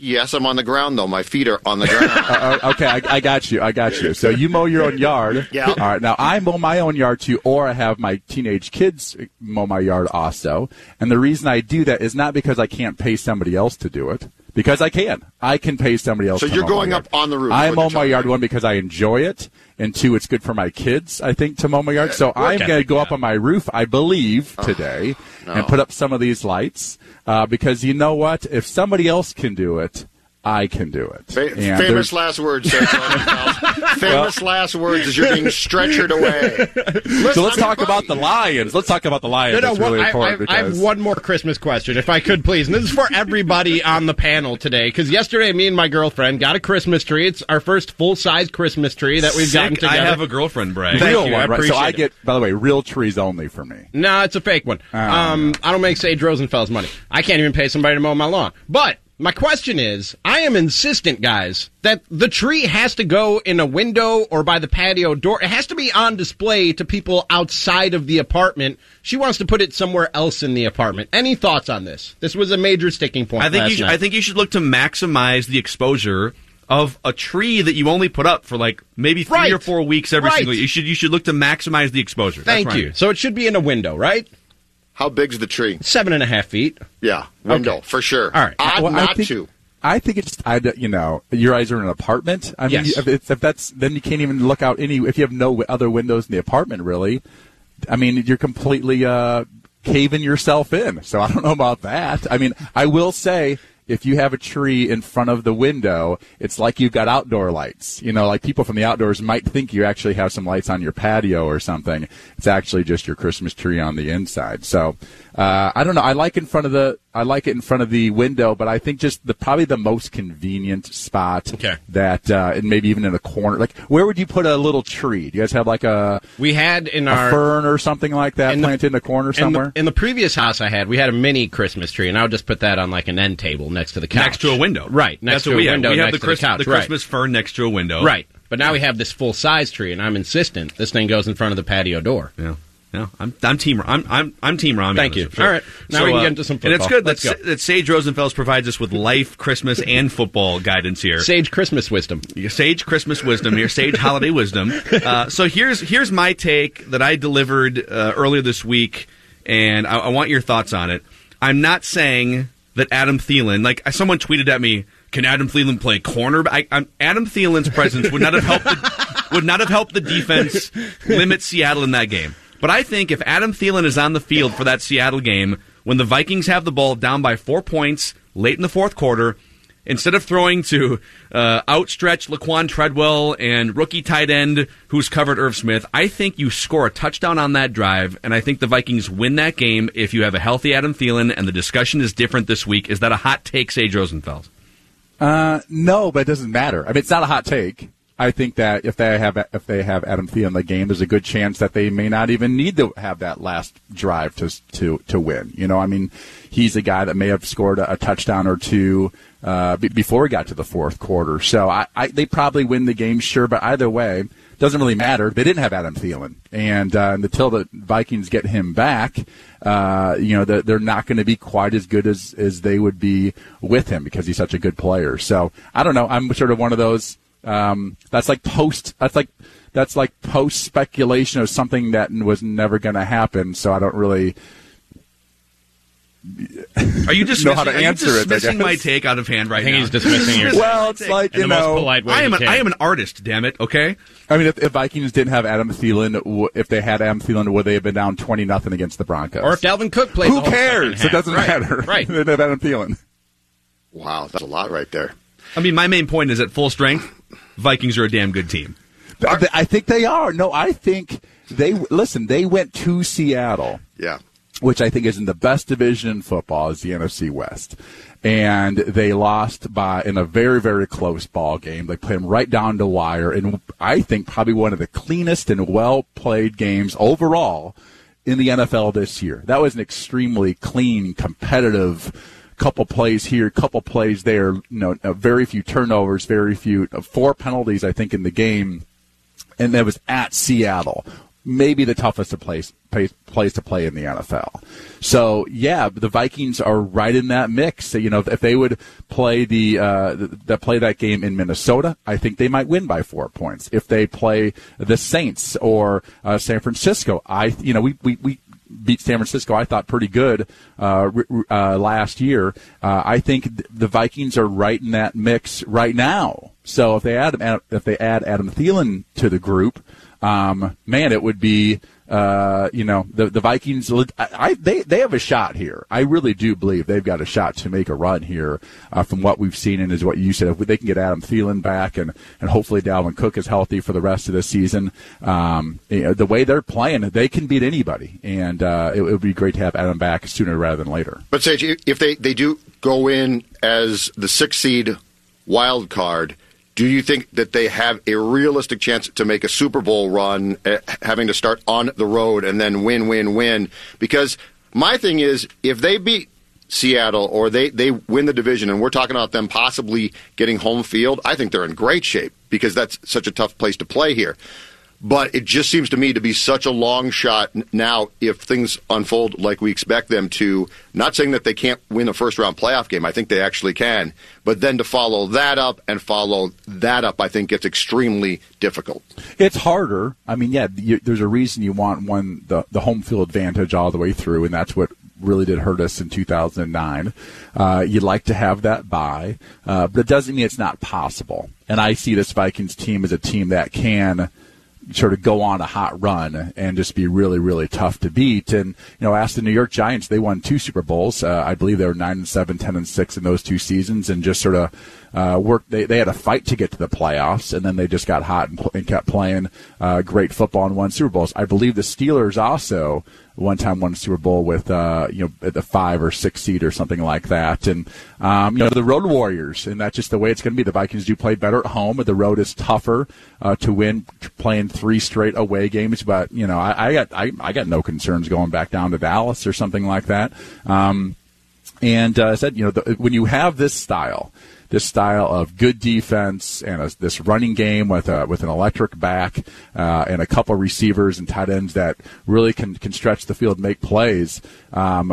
Yes, I'm on the ground though. My feet are on the ground. Uh, uh, okay, I, I got you. I got you. So you mow your own yard. Yeah. All right. Now I mow my own yard too, or I have my teenage kids mow my yard also. And the reason I do that is not because I can't pay somebody else to do it, because I can. I can pay somebody else. So to you're going up on the roof, I mow my yard one because I enjoy it, and two, it's good for my kids. I think to mow my yard. So I'm going to go up on my roof. I believe today no. and put up some of these lights uh, because you know what? If somebody else can do it. I can do it. Fa- famous last words. Sir Rosenfels. famous last words as you're being stretchered away. so let's talk about the Lions. Let's talk about the Lions. No, no, It's really one- I- important I, I have one more Christmas question, if I could, please. And this is for everybody on the panel today, because yesterday, me and my girlfriend got a Christmas tree. It's our first full size Christmas tree that we've Sick. gotten together. I have a girlfriend, Brad. Thank real you, one, I right? So I get, by the way, real trees only for me. No, it's a fake one. Oh. um, I don't make Sage Rosenfels's money. I can't even pay somebody to mow my lawn. But my question is, I am insistent, guys, that the tree has to go in a window or by the patio door. It has to be on display to people outside of the apartment. She wants to put it somewhere else in the apartment. Any thoughts on this? This was a major sticking point. I think you should, night. I think you should look to maximize the exposure of a tree that you only put up for like maybe three Right. or four weeks every Right. single. You should you should look to maximize the exposure. Thank I you. mean. So it should be in a window, right? How big's the tree? Seven and a half feet. Yeah, window Okay. for sure. All right. Odd Well, I not think- to. I think it's, I, you know, your eyes are in an apartment. I mean, Yes. if, it's, if that's, then you can't even look out any, if you have no other windows in the apartment, really. I mean, you're completely, uh, caving yourself in. So I don't know about that. I mean, I will say, if you have a tree in front of the window, it's like you've got outdoor lights. You know, like people from the outdoors might think you actually have some lights on your patio or something. It's actually just your Christmas tree on the inside. So, uh, I don't know. I like in front of the, I like it in front of the window, but I think just the probably the most convenient spot Okay. that, uh, and maybe even in a corner. Like, where would you put a little tree? Do you guys have like a, We had in a our fern or something like that in the- planted in a corner In somewhere? the, in the previous house I had, we had a mini Christmas tree, and I would just put that on like an end table next to the couch, Next to a window, Right, next That's to a we have. window We have the, Christ- the couch, the right. Christmas fern next to a window, Right, but now we have this full size tree, and I'm insistent this thing goes in front of the patio door. Yeah. No, I'm I'm team I'm I'm I'm team Rami. Thank you. sure. All right. Now we can get into some And it's good that, go. that Sage Rosenfels provides us with life, Christmas, and football guidance here. Sage Christmas wisdom. Sage Christmas wisdom here, Sage holiday wisdom. Uh, so here's here's my take that I delivered uh, earlier this week, and I, I want your thoughts on it. I'm not saying that Adam Thielen, like someone tweeted at me, can Adam Thielen play corner? I, I'm, Adam Thielen's presence would not have helped. The, would not have helped the defense limit Seattle in that game. But I think if Adam Thielen is on the field for that Seattle game, when the Vikings have the ball down by four points late in the fourth quarter, instead of throwing to uh, outstretched Laquan Treadwell and rookie tight end who's covered Irv Smith, I think you score a touchdown on that drive, and I think the Vikings win that game if you have a healthy Adam Thielen. And the discussion is different this week. Is that a hot take, Sage Rosenfels? Uh, no, but it doesn't matter. I mean, it's not a hot take. I think that if they have if they have Adam Thielen in the game, there's a good chance that they may not even need to have that last drive to to to win. You know, I mean, he's a guy that may have scored a, a touchdown or two uh, b- before he got to the fourth quarter. So I, I they probably win the game, sure, but either way, doesn't really matter. They didn't have Adam Thielen, and uh, until the Vikings get him back, uh, you know, they're, they're not going to be quite as good as as they would be with him because he's such a good player. So I don't know. I'm sort of one of those. Um, that's like post. That's like that's like post speculation of something that was never going to happen. So I don't really. Are you dismissing, know how to are you answer it, dismissing my take out of hand right I think now? he's dismissing your Well, it's like you know. I am an. I am an artist. Damn it. Okay. I mean, if, if Vikings didn't have Adam Thielen, w- if they had Adam Thielen, would they have been down twenty nothing against the Broncos? Or if Dalvin Cook played, Who the whole cares? It doesn't. Right, matter. Right. they didn't have Adam Thielen. Wow, that's a lot right there. I mean, my main point is at full strength, Vikings are a damn good team. Th- th- I think they are. No, I think they listen. They went to Seattle. Yeah. which I think is in the best division in football, is the NFC West. And they lost by in a very very close ball game. They played them right down to wire, and I think probably one of the cleanest and well played games overall in the NFL this year. That was an extremely clean, competitive couple plays here, couple plays there. You know, uh, very few turnovers, very few uh, four penalties. I think in the game, and that was at Seattle. Maybe the toughest place, place to play in the NFL. So yeah, the Vikings are right in that mix. You know, if they would play the uh, that play that game in Minnesota, I think they might win by four points. If they play the Saints or uh, San Francisco, I you know we we, we beat San Francisco, I thought pretty good uh, uh, last year. Uh, I think the Vikings are right in that mix right now. So if they add if they add Adam Thielen to the group, um, man, it would be uh, you know, the the Vikings, I, I, they they have a shot here. I really do believe they've got a shot to make a run here uh, from what we've seen and is what you said. If they can get Adam Thielen back and and hopefully Dalvin Cook is healthy for the rest of the season, um, you know, the way they're playing, they can beat anybody, and uh, it, it would be great to have Adam back sooner rather than later. But Sage, if they they do go in as the six seed wild card do you think that they have a realistic chance to make a Super Bowl run, uh, having to start on the road and then win, win, win? Because my thing is, if they beat Seattle or they, they win the division and we're talking about them possibly getting home field, I think they're in great shape because that's such a tough place to play here. But it just seems to me to be such a long shot now if things unfold like we expect them to. Not saying that they can't win a first round playoff game. I think they actually can. But then to follow that up and follow that up, I think gets extremely difficult. It's harder. I mean, yeah, you, there's a reason you want one the, the home field advantage all the way through, and that's what really did hurt us in 2009. Uh, you'd like to have that bye, uh, but it doesn't mean it's not possible. And I see this Vikings team as a team that can sort of go on a hot run and just be really, really tough to beat. And, you know, ask the New York Giants, they won two Super Bowls. Uh, I believe they were 9 and 7, 10 and 6 in those two seasons and just sort of uh, worked. They, they had a fight to get to the playoffs, and then they just got hot and, and kept playing uh, great football and won Super Bowls. I believe the Steelers also one time won a Super Bowl with uh, you know at the five or six seed or something like that. And um, you know the Road Warriors, and that's just the way it's going to be. The Vikings do play better at home, but the road is tougher uh, to win, playing three straight away games. But you know I, I got I, I, got no concerns going back down to Dallas or something like that. Um, and uh, I said, you know, the, when you have this style, this style of good defense and a, this running game with a, with an electric back uh, and a couple receivers and tight ends that really can, can stretch the field, make plays. Um,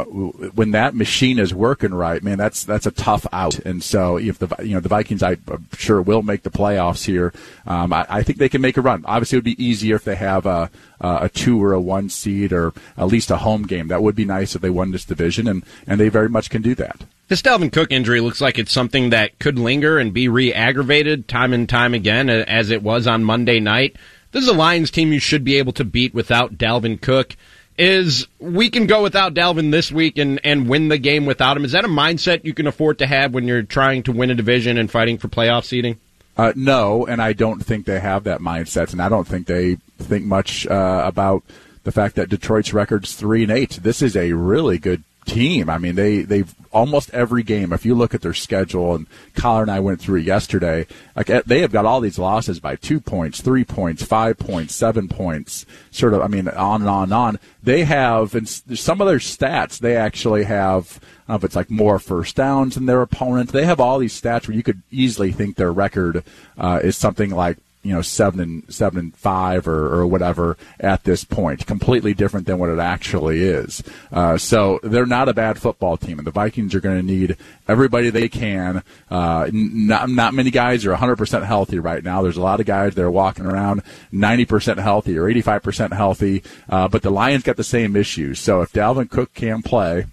when that machine is working right, man, that's that's a tough out. And so if the you know the Vikings, I, am sure will make the playoffs here. Um, I, I, think they can make a run. Obviously, it would be easier if they have a a two or a one seed or at least a home game. That would be nice if they won this division, and and they very much can do that. This Dalvin Cook injury looks like it's something that could linger and be re-aggravated time and time again, as it was on Monday night. This is a Lions team you should be able to beat without Dalvin Cook. Is we can go without Dalvin this week and, and win the game without him. Is that a mindset you can afford to have when you're trying to win a division and fighting for playoff seeding? Uh, no, and I don't think they have that mindset, and I don't think they think much uh, about the fact that Detroit's record's three and eight. This is a really good team. I mean, they they've almost every game. If you look at their schedule, and Coller and I went through yesterday, like eh, they have got all these losses by two points, three points, five points, seven points, sort of. I mean, on and on and on. They have, and some of their stats, they actually have. I don't know if it's like more first downs than their opponent. They have all these stats where you could easily think their record uh, is something like you know seven and seven and five or, or whatever at this point. Completely different than what it actually is. Uh, so they're not a bad football team, and the Vikings are going to need everybody they can. Uh, not not many guys are 100% healthy right now. There's a lot of guys that are walking around 90% healthy or 85% healthy, uh, but the Lions got the same issues. So if Dalvin Cook can play.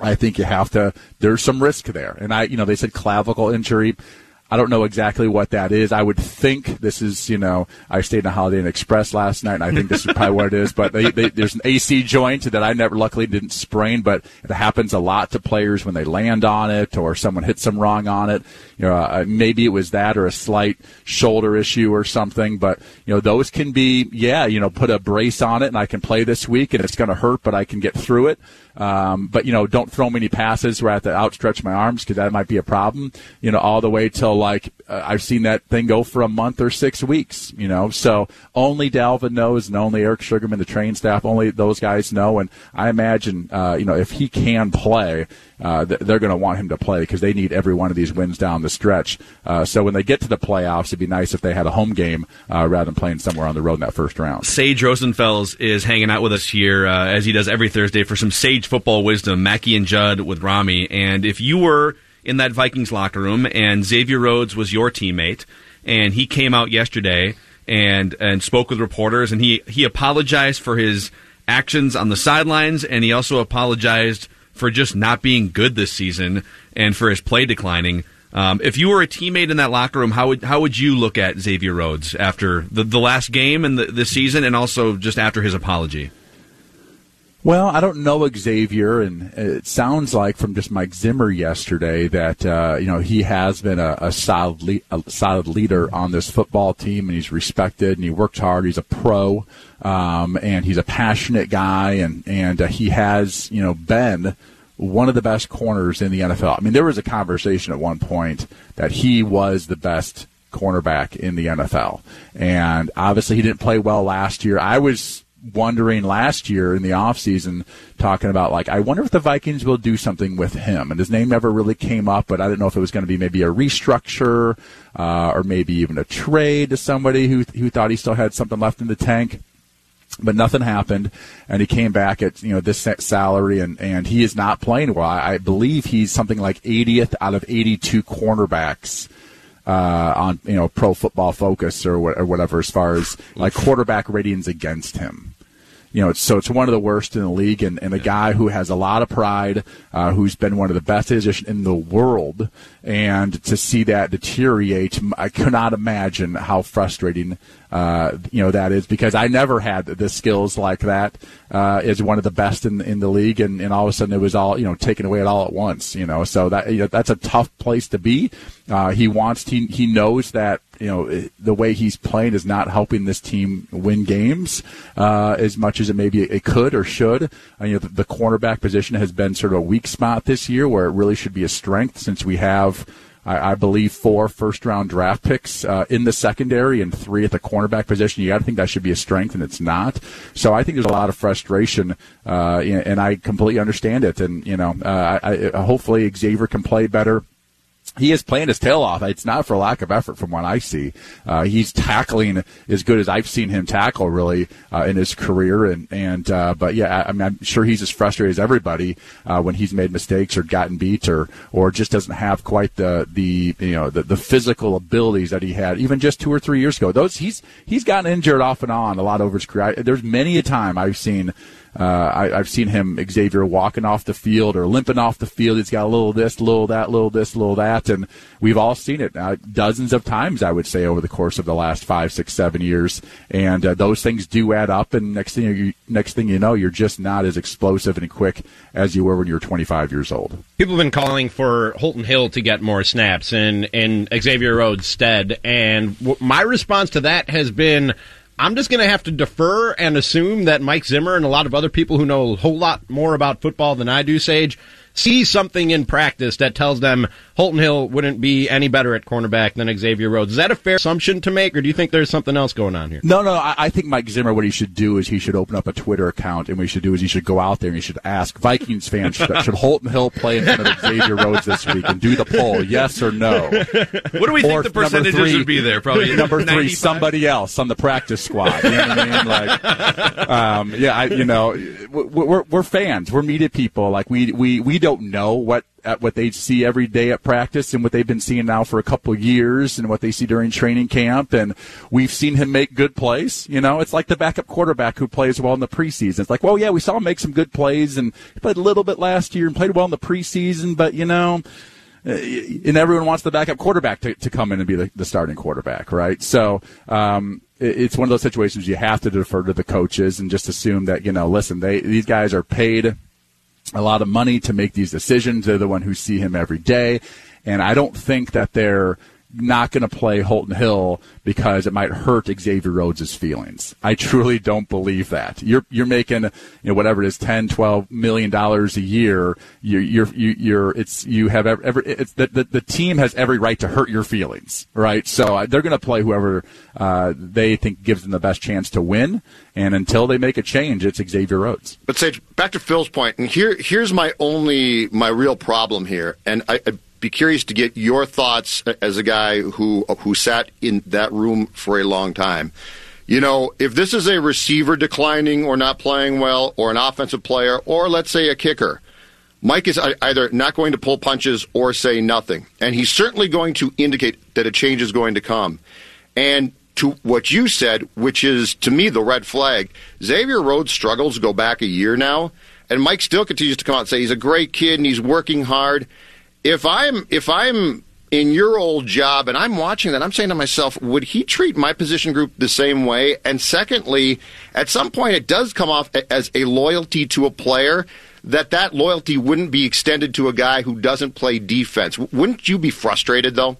I think you have to. There's some risk there, and I, you know, they said clavicle injury. I don't know exactly what that is. I would think this is, you know, I stayed in a Holiday Inn Express last night, and I think this is probably what it is. But they, they, there's an AC joint that I never, luckily, didn't sprain, but it happens a lot to players when they land on it or someone hits them wrong on it. You know, uh, maybe it was that or a slight shoulder issue or something. But you know, those can be, yeah, you know, put a brace on it, and I can play this week, and it's going to hurt, but I can get through it. Um, but you know, don't throw many passes where I have to outstretch my arms because that might be a problem. You know, all the way till like uh, I've seen that thing go for a month or six weeks. You know, so only Dalvin knows, and only Eric Sugarman, the train staff, only those guys know. And I imagine, uh, you know, if he can play, uh, they're going to want him to play because they need every one of these wins down the stretch. Uh, so when they get to the playoffs, it'd be nice if they had a home game uh, rather than playing somewhere on the road in that first round. Sage Rosenfels is hanging out with us here uh, as he does every Thursday for some Sage football wisdom. Mackey and Judd with Rami, and if you were in that Vikings locker room and Xavier Rhodes was your teammate, and he came out yesterday and and spoke with reporters, and he he apologized for his actions on the sidelines, and he also apologized for just not being good this season and for his play declining. Um, if you were a teammate in that locker room, how would how would you look at Xavier Rhodes after the, the last game and the, the season, and also just after his apology? Well, I don't know Xavier, and it sounds like from just Mike Zimmer yesterday that uh, you know he has been a, a solid le- a solid leader on this football team, and he's respected and he works hard. He's a pro, um, and he's a passionate guy, and and uh, he has you know been one of the best corners in the NFL. I mean, there was a conversation at one point that he was the best cornerback in the NFL, and obviously he didn't play well last year. I was wondering last year in the offseason talking about like I wonder if the Vikings will do something with him and his name never really came up but I didn't know if it was going to be maybe a restructure uh, or maybe even a trade to somebody who who thought he still had something left in the tank but nothing happened, and he came back at you know this salary, and and he is not playing well. I, I believe he's something like 80th out of 82 cornerbacks uh, on you know Pro Football Focus or, or whatever as far as like quarterback ratings against him you know, so it's one of the worst in the league, and, and a guy who has a lot of pride, uh, who's been one of the best physicians in the world, and to see that deteriorate, I cannot imagine how frustrating uh, you know that is because I never had the skills like that uh, as one of the best in in the league, and, and all of a sudden it was all you know taken away at all at once. You know, so that you know, that's a tough place to be. Uh, he wants he he knows that you know the way he's playing is not helping this team win games uh, as much as it maybe it could or should. Uh, you know, the, the cornerback position has been sort of a weak spot this year, where it really should be a strength since we have I, believe four first round draft picks uh, in the secondary and three at the cornerback position. You got to think that should be a strength, and it's not. So I think there's a lot of frustration, uh, and I completely understand it. And you know, uh, I, I, hopefully Xavier can play better he is playing his tail off. It's not for lack of effort from what I see. Uh, he's tackling as good as I've seen him tackle really uh, in his career. And, and uh, but yeah, I, am I'm sure he's as frustrated as everybody uh, when he's made mistakes or gotten beat or or just doesn't have quite the the you know the, the physical abilities that he had even just two or three years ago. Those he's he's gotten injured off and on a lot over his career. I, there's many a time I've seen uh, I, have seen him, Xavier, walking off the field or limping off the field. He's got a little this, little that, little this, a little that, and we've all seen it uh, dozens of times. I would say over the course of the last five, six, seven years, and uh, those things do add up. And next thing you next thing you know, you're just not as explosive and quick as you were when you were 25 years old. People have been calling for Holton Hill to get more snaps in in Xavier Rhodes' stead, and w- my response to that has been I'm just going to have to defer and assume that Mike Zimmer and a lot of other people who know a whole lot more about football than I do, Sage, see something in practice that tells them Holton Hill wouldn't be any better at cornerback than Xavier Rhodes. Is that a fair assumption to make, or do you think there's something else going on here? No, no. I, I think Mike Zimmer, what he should do is he should open up a Twitter account, and what he should do is he should go out there and he should ask Vikings fans should, should Holton Hill play in front of Xavier Rhodes this week and do the poll, yes or no. What do we or think the percentages three, would be there? Probably number 95? three, somebody else on the practice squad. You know what I mean? Like, um, yeah, I, you know, we're, we're fans, we're media people. Like we we we don't know what at what they see every day at practice and what they've been seeing now for a couple years and what they see during training camp. And we've seen him make good plays. You know, it's like the backup quarterback who plays well in the preseason. It's like, well, yeah, we saw him make some good plays and he played a little bit last year and played well in the preseason, but you know, and everyone wants the backup quarterback to, to come in and be the, the starting quarterback, right? So, um, it's one of those situations you have to defer to the coaches and just assume that you know, listen, they these guys are paid a lot of money to make these decisions. They're the one who see him every day, and I don't think that they're not going to play Holton Hill because it might hurt Xavier Rhodes' feelings. I truly don't believe that. You're you're making you know whatever it is 10 12 million dollars a year. You're you're you're it's you have every, every it's the, the the team has every right to hurt your feelings, right? So uh, they're going to play whoever uh, they think gives them the best chance to win. And until they make a change, it's Xavier Rhodes. But Sage, back to Phil's point, and here here's my only my real problem here, and I, I be curious to get your thoughts as a guy who who sat in that room for a long time. You know, if this is a receiver declining or not playing well, or an offensive player, or let's say a kicker, Mike is either not going to pull punches or say nothing. And he's certainly going to indicate that a change is going to come. And to what you said, which is to me the red flag, Xavier Rhodes struggles go back a year now. And Mike still continues to come out and say he's a great kid and he's working hard if I'm if I'm in your old job and I'm watching that, I'm saying to myself, would he treat my position group the same way? And secondly, at some point, it does come off as a loyalty to a player that that loyalty wouldn't be extended to a guy who doesn't play defense. Wouldn't you be frustrated though?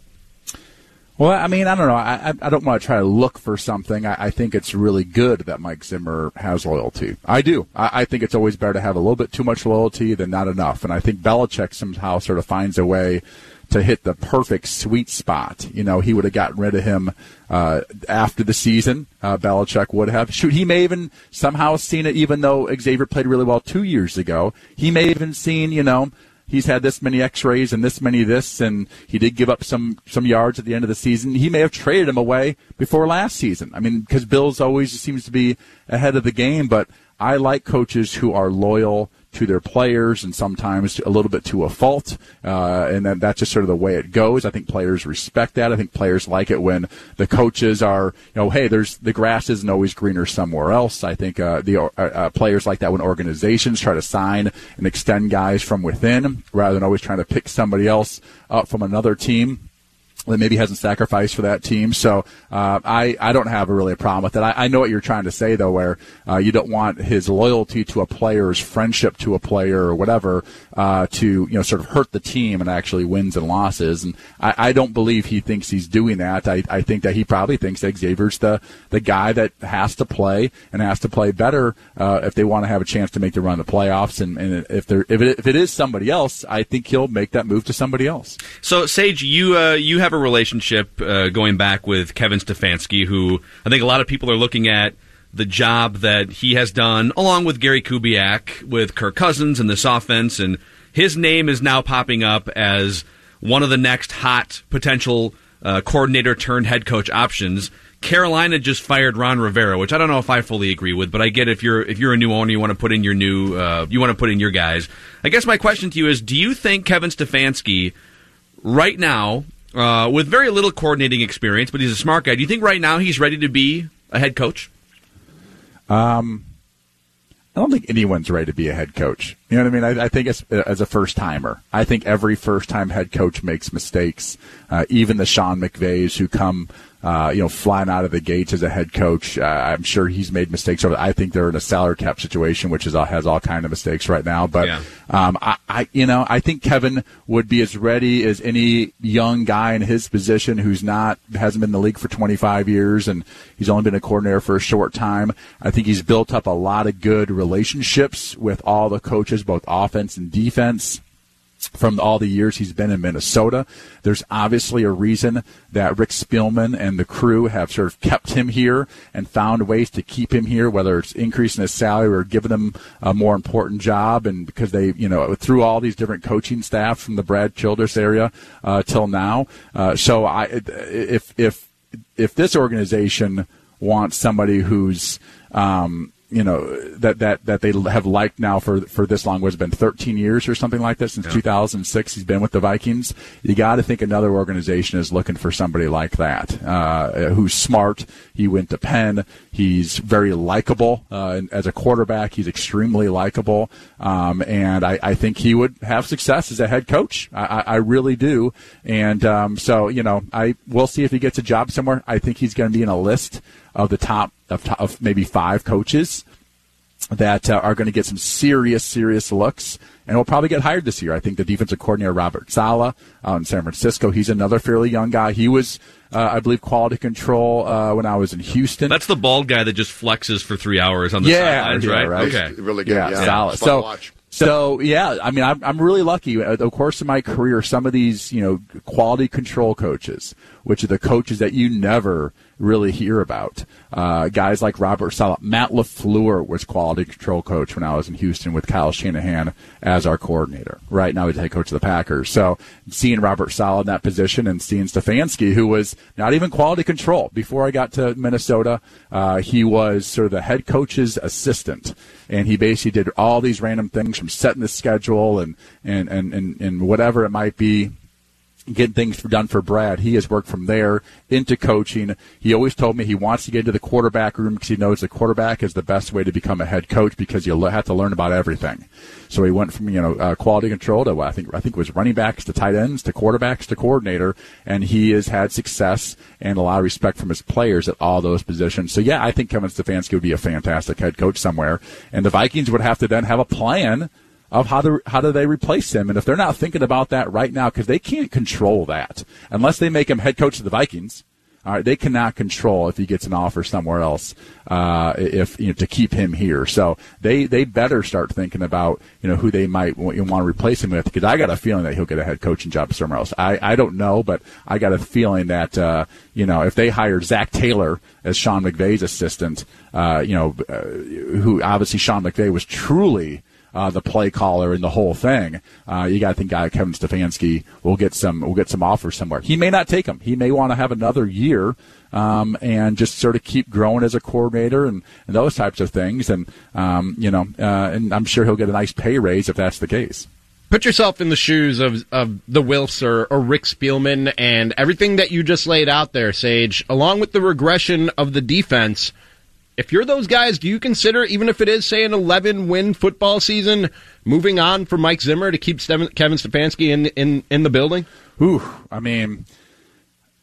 Well, I mean, I don't know. I, I don't want to try to look for something. I, I think it's really good that Mike Zimmer has loyalty. I do. I, I think it's always better to have a little bit too much loyalty than not enough. And I think Belichick somehow sort of finds a way to hit the perfect sweet spot. You know, he would have gotten rid of him uh, after the season. Uh, Belichick would have. Shoot, he may even somehow seen it, even though Xavier played really well two years ago. He may even seen, you know, he's had this many X-rays and this many this, and he did give up some some yards at the end of the season. He may have traded him away before last season. I mean, because Bills always seems to be ahead of the game, but I like coaches who are loyal to their players and sometimes a little bit to a fault. Uh, and then that's just sort of the way it goes. I think players respect that. I think players like it when the coaches are, you know, hey, there's the grass isn't always greener somewhere else. I think uh, the uh, uh players like that when organizations try to sign and extend guys from within rather than always trying to pick somebody else up from another team that maybe hasn't sacrificed for that team. So uh, I I don't have a really a problem with that. I, I know what you're trying to say though, where uh, you don't want his loyalty to a player's friendship to a player or whatever uh, to you know sort of hurt the team and actually wins and losses. And I, I don't believe he thinks he's doing that. I, I think that he probably thinks that Xavier's the the guy that has to play and has to play better uh, if they want to have a chance to make the run the playoffs. And, and if there if it, if it is somebody else, I think he'll make that move to somebody else. So Sage, you uh, you have a relationship uh, going back with Kevin Stefanski, who I think a lot of people are looking at the job that he has done, along with Gary Kubiak, with Kirk Cousins and this offense, and his name is now popping up as one of the next hot potential uh, coordinator turned head coach options. Carolina just fired Ron Rivera, which I don't know if I fully agree with, but I get if you're if you're a new owner, you want to put in your new uh, you want to put in your guys. I guess my question to you is: Do you think Kevin Stefanski right now uh, with very little coordinating experience, but he's a smart guy. Do you think right now he's ready to be a head coach? Um, I don't think anyone's ready to be a head coach. You know what I mean? I, I think as, as a first timer, I think every first time head coach makes mistakes. Uh, even the Sean McVays who come uh, you know, flying out of the gates as a head coach. Uh, I'm sure he's made mistakes. I think they're in a salary cap situation, which is has all kind of mistakes right now. But yeah. um, I, I, you know, I think Kevin would be as ready as any young guy in his position who's not hasn't been in the league for 25 years and he's only been a coordinator for a short time. I think he's built up a lot of good relationships with all the coaches, both offense and defense from all the years he's been in Minnesota. There's obviously a reason that Rick Spielman and the crew have sort of kept him here and found ways to keep him here, whether it's increasing his salary or giving him a more important job. And because they, you know, through all these different coaching staff from the Brad Childress area uh, till now. Uh, so I, if if if this organization wants somebody who's um, you know that that that they have liked now for for this long was been 13 years or something like this since 2006 he's been with the Vikings. You got to think another organization is looking for somebody like that uh, who's smart. He went to Penn. He's very likable uh, as a quarterback he's extremely likable. Um, and I, I think he would have success as a head coach. I, I I really do. And um, so you know I we'll see if he gets a job somewhere. I think he's going to be in a list of the top of, top, of maybe five coaches that uh, are going to get some serious, serious looks, and will probably get hired this year. I think the defensive coordinator Robert Saleh out in San Francisco. He's another fairly young guy. He was, uh, I believe, quality control uh, when I was in Houston. That's the bald guy that just flexes for three hours on the Yeah, sidelines, yeah, right? right. Okay. Really good. Yeah, Yeah, Saleh. It's fun to So, so yeah, I mean, I'm, I'm really lucky. Uh, Of course, in my career, some of these, you know, quality control coaches, which are the coaches that you never really hear about, uh, guys like Robert Saleh, Matt Lafleur was quality control coach when I was in Houston with Kyle Shanahan as our coordinator. Right now, he's head coach of the Packers. So seeing Robert Saleh in that position and seeing Stefanski, who was not even quality control before I got to Minnesota, uh, he was sort of the head coach's assistant and he basically did all these random things from setting the schedule and and and and, and whatever it might be getting things done for Brad. He has worked from there into coaching. He always told me he wants to get into the quarterback room because he knows the quarterback is the best way to become a head coach because you'll have to learn about everything. So he went from you know uh, quality control to I think I think it was running backs to tight ends to quarterbacks to coordinator, and he has had success and a lot of respect from his players at all those positions. So yeah, I think Kevin Stefanski would be a fantastic head coach somewhere, and the Vikings would have to then have a plan of how do how do they replace him, and if they're not thinking about that right now, because they can't control that unless they make him head coach of the Vikings. All right, they cannot control if he gets an offer somewhere else, uh, if you know, to keep him here. So they they better start thinking about you know who they might want, want to replace him with. Because I got a feeling that he'll get a head coaching job somewhere else. I, I don't know, but I got a feeling that uh, you know if they hire Zac Taylor as Sean McVay's assistant, uh, you know, uh, who obviously Sean McVay was truly uh, the play caller and the whole thing. Uh, you got to think guy Kevin Stefanski will get some will get some offers somewhere. He may not take them. He may want to have another year um, and just sort of keep growing as a coordinator and, and those types of things. And um, you know, uh, and I'm sure he'll get a nice pay raise if that's the case. Put yourself in the shoes of, of the Wilfs or, or Rick Spielman and everything that you just laid out there, Sage, along with the regression of the defense. If you're those guys, do you consider, even if it is, say, an 11 win football season, moving on from Mike Zimmer to keep Kevin Stefanski in, in, in the building? Ooh, I mean,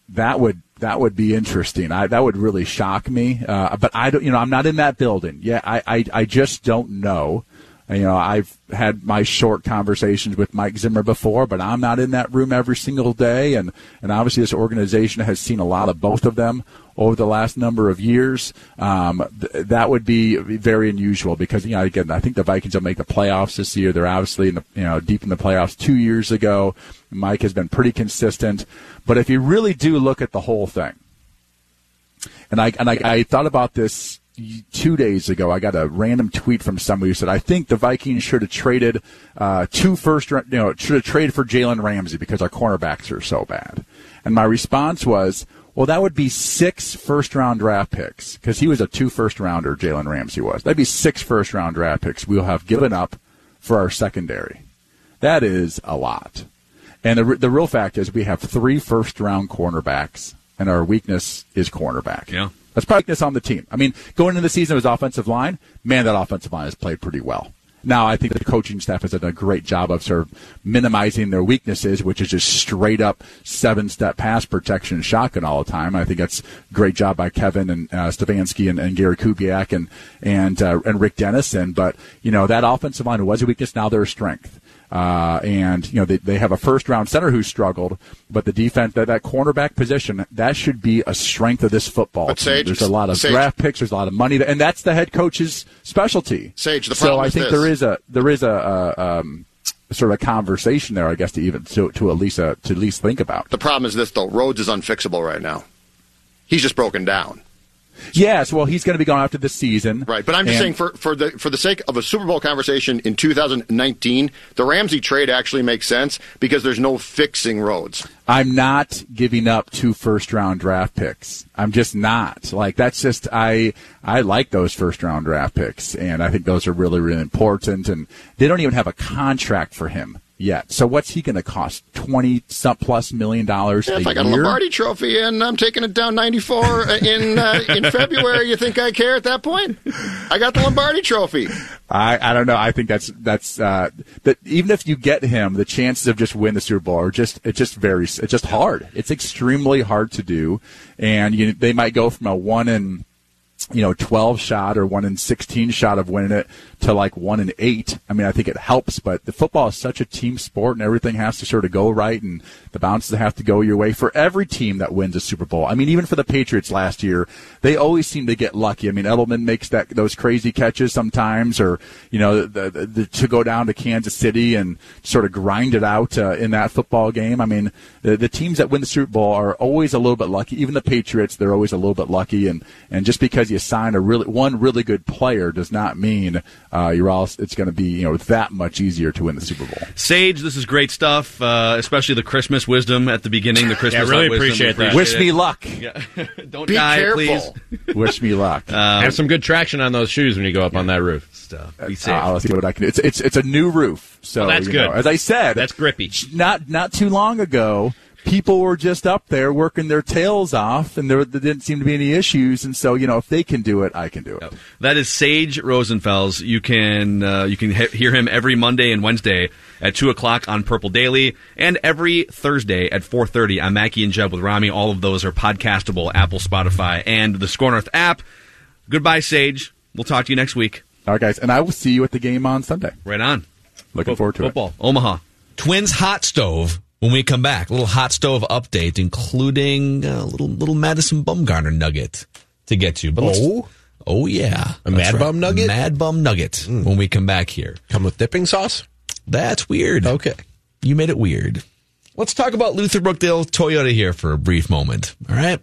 that would that would be interesting. I, that would really shock me. Uh, but I don't, you know, I'm not in that building. Yeah, I, I, I just don't know. You know, I've had my short conversations with Mike Zimmer before, but I'm not in that room every single day. And, and obviously, this organization has seen a lot of both of them over the last number of years. Um, th- that would be very unusual because, you know, again, I think the Vikings will make the playoffs this year. They're obviously in the, you know, deep in the playoffs two years ago. Mike has been pretty consistent. But if you really do look at the whole thing, and I, and I, I thought about this two days ago, I got a random tweet from somebody who said, "I think the Vikings should have traded uh, two first, you know, should have traded for Jalen Ramsey because our cornerbacks are so bad." And my response was, "Well, that would be six first round draft picks because he was a two first rounder. Jalen Ramsey was. That'd be six first round draft picks we'll have given up for our secondary. That is a lot." And the, the real fact is, we have three first round cornerbacks, and our weakness is cornerback. Yeah. That's probably weakness on the team. I mean, going into the season, it was offensive line. Man, that offensive line has played pretty well. Now, I think the coaching staff has done a great job of sort of minimizing their weaknesses, which is just straight up seven step pass protection and shotgun all the time. I think that's a great job by Kevin and uh, Stefanski and, and Gary Kubiak and and uh, and Rick Dennison. But you know that offensive line was a weakness. Now they're a strength. Uh, and you know they, they have a first round center who struggled, but the defense that that cornerback position that should be a strength of this football But team. Sage- there's a lot of Sage- draft picks, there's a lot of money, and that's the head coach's specialty. Sage, the problem so I think this. there is a there is a, a um, sort of a conversation there, I guess, to even to, to at least uh, to at least think about. The problem is this, though. Rhodes is unfixable right now. He's just broken down. Yes, well, he's going to be going after this season. Right, but I'm just saying for, for the for the sake of a Super Bowl conversation in 2019, the Ramsey trade actually makes sense because there's no fixing roads. I'm not giving up two first round draft picks. I'm just not. Like that's just I I like those first round draft picks and I think those are really really important and they don't even have a contract for him yet. So what's he going to cost? 20 some plus million dollars Yeah, a if I got a? Lombardi Trophy and I'm taking it down 94 in uh, in February, you think I care at that point? I got the Lombardi Trophy. I, I don't know. I think that's that's uh, that even if you get him, the chances of just win the Super Bowl are just it's just very it's just hard. It's extremely hard to do, and you, they might go from a one in you know twelve shot or one in sixteen shot of winning it to like one in eight. I mean, I think it helps, but the football is such a team sport, and everything has to sort of go right, and the bounces have to go your way for every team that wins a Super Bowl. I mean, even for the Patriots last year, they always seem to get lucky. I mean, Edelman makes that those crazy catches sometimes, or you know, the, the, the, to go down to Kansas City and sort of grind it out uh, in that football game. I mean, the, the teams that win the Super Bowl are always a little bit lucky. Even the Patriots, they're always a little bit lucky, and and just because you sign a really one really good player does not mean uh, you're all it's going to be you know that much easier to win the Super Bowl. Sage, this is great stuff, uh, especially the Christmas wisdom at the beginning. The Christmas Yeah, really appreciate that. Wish it. me luck. Yeah. Don't Be die, careful. please. Wish me luck. Um, Have some good traction on those shoes when you go up on that roof. stuff. Uh, Be safe. I'll see what I can do. It's it's it's a new roof, so Well, that's you good. know, as I said, That's grippy. Not not too long ago, people were just up there working their tails off, and there, there didn't seem to be any issues. And so, you know, if they can do it, I can do it. That is Sage Rosenfels. You can uh, you can he- hear him every Monday and Wednesday at two o'clock on Purple Daily, and every Thursday at four thirty on Mackey and Judd with Rami. All of those are podcastable. Apple, Spotify, and the SKOR North app. Goodbye, Sage. We'll talk to you next week. All right, guys, and I will see you at the game on Sunday. Right on. Looking Fo- forward to it. football. Omaha. Twins hot stove when we come back. A little hot stove update, including a little little Madison Bumgarner nugget to get to. But Oh? oh yeah, A Mad Bum nugget? Mad Bum nugget. Hmm. When we come back here, Come with dipping sauce? that's weird. Okay. You made it weird. Let's talk about Luther Brookdale Toyota here for a brief moment. All right.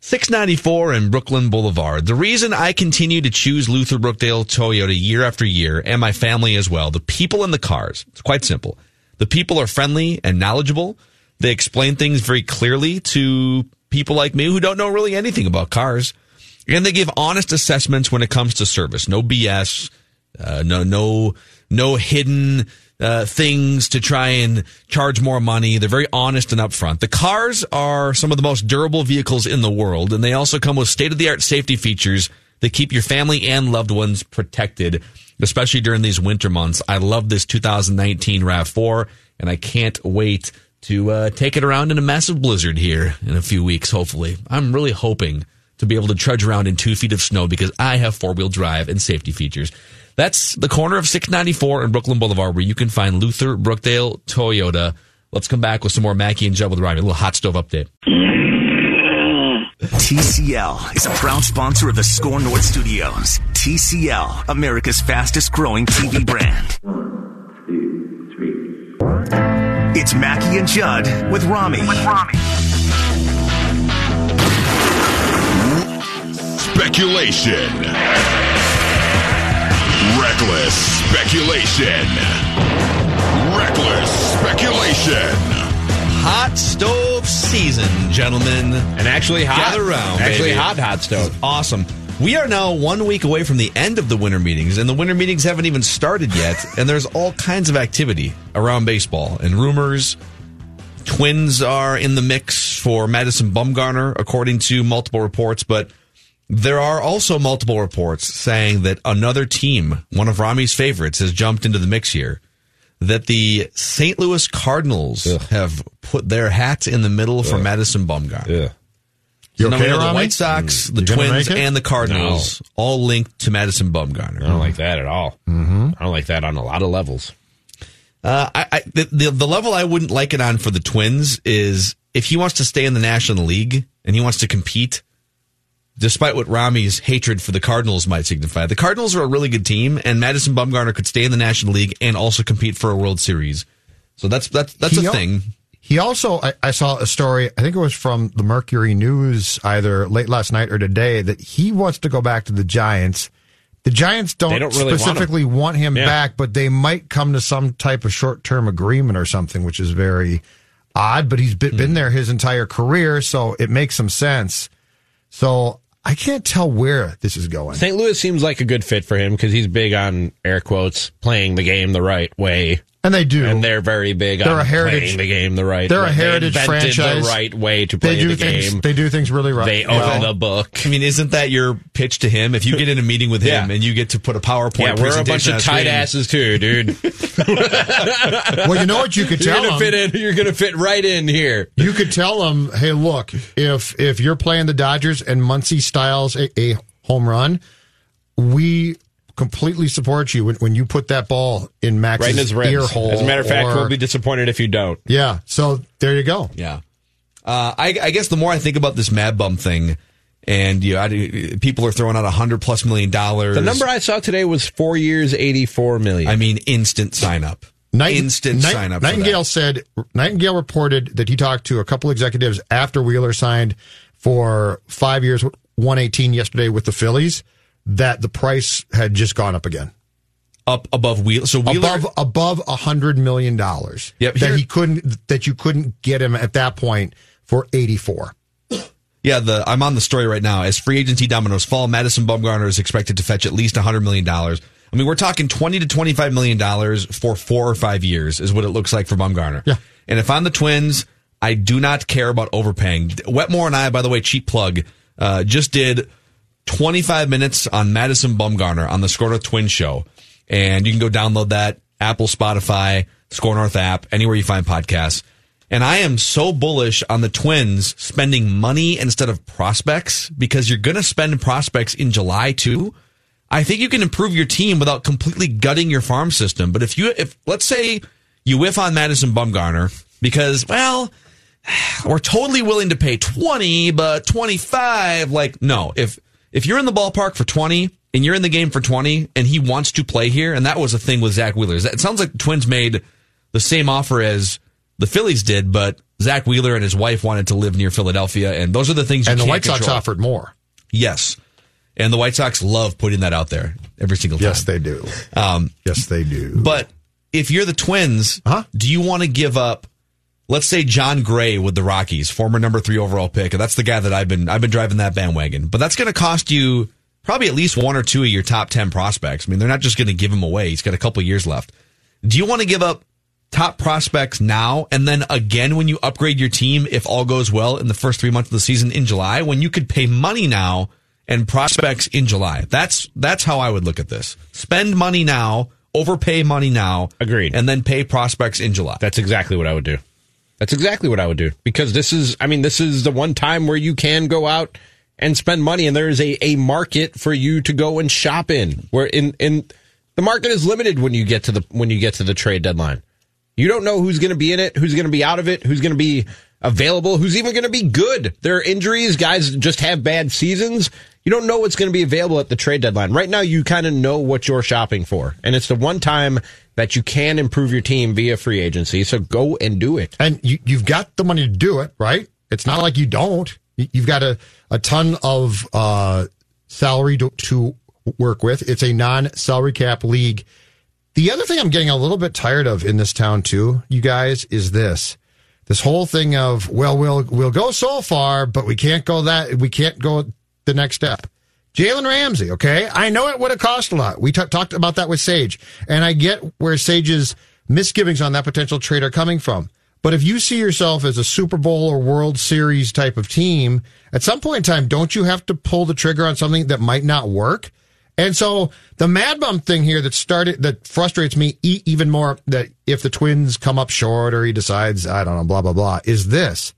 694 and Brooklyn Boulevard. The reason I continue to choose Luther Brookdale Toyota year after year, and my family as well, the people in the cars, it's quite simple. The people are friendly and knowledgeable. They explain things very clearly to people like me who don't know really anything about cars. And they give honest assessments when it comes to service. No BS, uh, no, no, no hidden uh, things to try and charge more money. They're very honest and upfront. The cars are some of the most durable vehicles in the world, and they also come with state of the art safety features that keep your family and loved ones protected, especially during these winter months. I love this 2019 RAV4, and I can't wait to uh, take it around in a massive blizzard here in a few weeks, hopefully. I'm really hoping to be able to trudge around in two feet of snow because I have four wheel drive and safety features. That's the corner of 694 and Brooklyn Boulevard where you can find Luther Brookdale Toyota. Let's come back with some more Mackey and Judd with Ryan. A little hot stove update. TCL is a proud sponsor of the SKOR North Studios. TCL, America's fastest growing TV brand. Two, three. It's Mackey and Judd with Rami. With Rami. Speculation. Reckless speculation. Reckless speculation. Hot stove season, gentlemen. And actually hot. Gather around. Actually baby. hot, hot stove. Awesome. We are now one week away from the end of the winter meetings, and the winter meetings haven't even started yet. and there's all kinds of activity around baseball and rumors. Twins are in the mix for Madison Bumgarner, according to multiple reports, but there are also multiple reports saying that another team, one of Rami's favorites, has jumped into the mix here. That the St. Louis Cardinals have put their hat in the middle for Madison Bumgarner. Yeah. So You now okay, we the White Sox, the You gonna Twins, and the Cardinals all linked to Madison Bumgarner. I don't like that at all. Mm-hmm. I don't like that on a lot of levels. Uh, I, I the, the the level I wouldn't like it on for the Twins is if he wants to stay in the National League and he wants to compete, despite what Rami's hatred for the Cardinals might signify. The Cardinals are a really good team, and Madison Bumgarner could stay in the National League and also compete for a World Series. So that's that's that's He a al- thing. He also, I, I saw a story, I think it was from the Mercury News either late last night or today, that he wants to go back to the Giants. The Giants don't, don't really want him. specifically want him, Yeah. back, but they might come to some type of short term agreement or something, which is very odd. But he's been, Hmm. been there his entire career, so it makes some sense. So I can't tell where this is going. St. Louis seems like a good fit for him because he's big on air quotes playing the game the right way. And they do. And they're very big They're on a heritage- playing the game the right they're a heritage they franchise. the right way to play They do the things. game. They do things really right. They well. own the book. I mean, isn't that your pitch to him? If you get in a meeting with him Yeah. and you get to put a PowerPoint Yeah, we're a bunch of tight screen- asses too, dude. well, you know what you could you're tell gonna them? fit in. You're gonna fit right in here. You could tell them, "Hey, look, if if you're playing the Dodgers and Muncy styles a, a home run, we completely support you when, when you put that ball in Max's Right in his ribs. ear hole." As a matter of fact, or- we'll be disappointed if you don't. yeah. So there you go. Yeah. Uh, I, I guess the more I think about this Mad Bum thing, and you know, I, people are throwing out a hundred plus million dollars. The number I saw today was four years, eighty-four million. I mean, instant sign up. Night- instant Night- sign up. for Nightengale that. said Nightengale reported that he talked to a couple executives after Wheeler signed for five years, one eighteen yesterday with the Phillies. That the price had just gone up again. up above Wheeler. So Wheeler, above above a hundred million dollars. Yep, that here- he couldn't that you couldn't get him at that point for eighty four. Yeah, the I'm on the story right now. As free agency dominoes fall, Madison Bumgarner is expected to fetch at least a 100 million dollars. I mean, we're talking 20 to 25 million dollars for four or five years is what it looks like for Bumgarner. Yeah. And if I'm the Twins, I do not care about overpaying. Wetmore and I, by the way, cheap plug, uh, just did 25 minutes on Madison Bumgarner on the SKOR North Twins show, and you can go download that Apple, Spotify, SKOR North app, anywhere you find podcasts. And I am so bullish on the Twins spending money instead of prospects because you're going to spend prospects in July too. I think you can improve your team without completely gutting your farm system. But if you, if let's say you whiff on Madison Bumgarner because, well, we're totally willing to pay 20, but 25, like, no, if, if you're in the ballpark for 20 and you're in the game for 20 and he wants to play here, and that was a thing with Zack Wheeler. It sounds like the Twins made the same offer as the Phillies did, but Zack Wheeler and his wife wanted to live near Philadelphia, and those are the things you And the White Sox offered more. Yes. And the White Sox love putting that out there every single time. Yes, they do. Um, yes, they do. But if you're the Twins, do you want to give up? Let's say Jon Gray with the Rockies, former number three overall pick. That's the guy that I've been I've been driving that bandwagon. But that's going to cost you probably at least one or two of your top ten prospects. I mean, they're not just going to give him away. He's got a couple years left. Do you want to give up top prospects now and then again when you upgrade your team if all goes well in the first three months of the season in July when you could pay money now and prospects in July? That's that's how I would look at this. Spend money now, overpay money now, agreed, and then pay prospects in July. That's exactly what I would do. That's exactly what I would do because this is, I mean, this is the one time where you can go out and spend money, and there is a, a market for you to go and shop in. Where in in the market is limited when you get to the when you get to the trade deadline. You don't know who's going to be in it, who's going to be out of it, who's going to be available, who's even going to be good. There are injuries, guys just have bad seasons. You don't know what's going to be available at the trade deadline. Right now, you kind of know what you're shopping for, and it's the one time that you can improve your team via free agency. So go and do it. And you, you've got the money to do it, right? It's not like you don't. You- You've got a, a ton of uh, salary to, to work with. It's a non salary cap league. The other thing I'm getting a little bit tired of in this town too, you guys, is this. This whole thing of, well, we'll we'll go so far, but we can't go that we can't go the next step. Jalen Ramsey, okay? I know it would have cost a lot. We t- talked about that with Sage, and I get where Sage's misgivings on that potential trade are coming from. But if you see yourself as a Super Bowl or World Series type of team, at some point in time, don't you have to pull the trigger on something that might not work? And so the Mad Bum thing here that started that frustrates me even more that if the Twins come up short or he decides I don't know blah blah blah is this.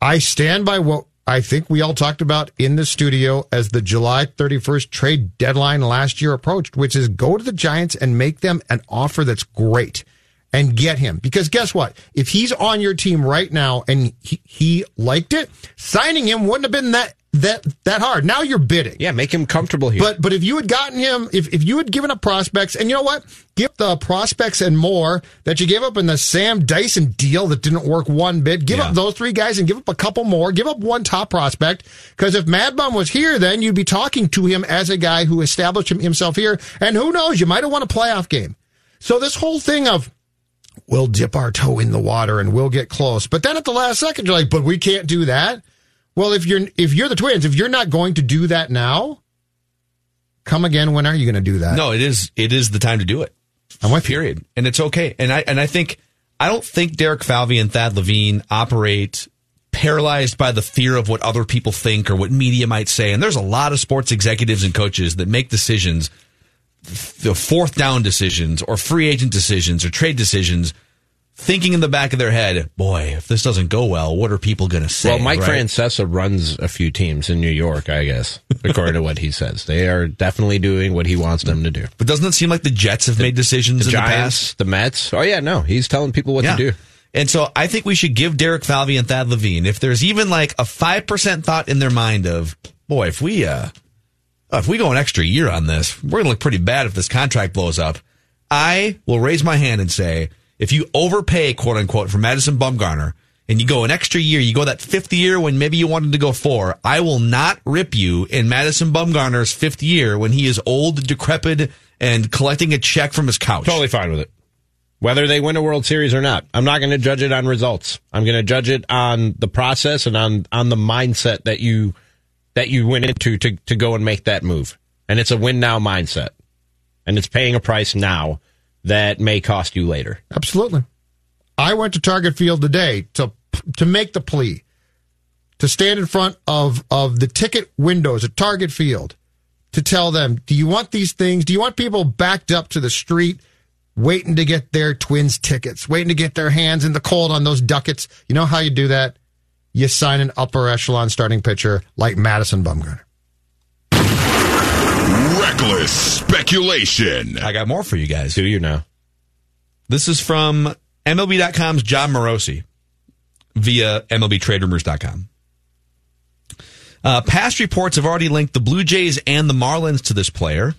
I stand by what I think we all talked about in the studio as the July 31st trade deadline last year approached, which is go to the Giants and make them an offer that's great and get him. Because guess what? If he's on your team right now and he, he liked it, signing him wouldn't have been that that that hard. Now you're bidding. Yeah, make him comfortable here. But but if you had gotten him, if if you had given up prospects, and you know what, give the prospects and more that you gave up in the Sam Dyson deal that didn't work one bit. Give up those three guys and give up a couple more. Give up one top prospect because if Mad Bum was here, then you'd be talking to him as a guy who established himself here. And who knows, you might have won a playoff game. So this whole thing of we'll dip our toe in the water and we'll get close, but then at the last second you're like, but we can't do that. Well, if you're if you're the Twins, if you're not going to do that now, come again. When are you going to do that? No, it is it is the time to do it. I'm with period, and it's okay. And I and I think I don't think Derek Falvey and Thad Levine operate paralyzed by the fear of what other people think or what media might say. And there's a lot of sports executives and coaches that make decisions, the fourth down decisions or free agent decisions or trade decisions thinking in the back of their head, boy, if this doesn't go well, what are people going to say? Well, Mike right? Francesa runs a few teams in New York, I guess, according to what he says. They are definitely doing what he wants them to do. But doesn't it seem like the Jets have made decisions the in Giants, the past? the Mets. Oh yeah, no, he's telling people what Yeah. to do. And so I think we should give Derek Falvey and Thad Levine, if there's even like a 5% thought in their mind of, boy, if we, uh, if we go an extra year on this, we're going to look pretty bad if this contract blows up. I will raise my hand and say, if you overpay, quote unquote, for Madison Bumgarner and you go an extra year, you go that fifth year when maybe you wanted to go four, I will not rip you in Madison Bumgarner's fifth year when he is old, decrepit, and collecting a check from his couch. Totally fine with it. Whether they win a World Series or not, I'm not going to judge it on results. I'm going to judge it on the process and on on the mindset that you that you went into to to go and make that move. And it's a win now mindset, and it's paying a price now that may cost you later. Absolutely. I went to Target Field today to to make the plea to stand in front of of the ticket windows at Target Field to tell them, do you want these things? Do you want people backed up to the street waiting to get their twins tickets, waiting to get their hands in the cold on those ducats? You know how you do that? You sign an upper echelon starting pitcher like Madison Bumgarner. Reckless speculation. I got more for you guys. Do you know? This is from MLB.com's Jon Morosi via MLBTradeRumors.com. Uh, past reports have already linked the Blue Jays and the Marlins to this player.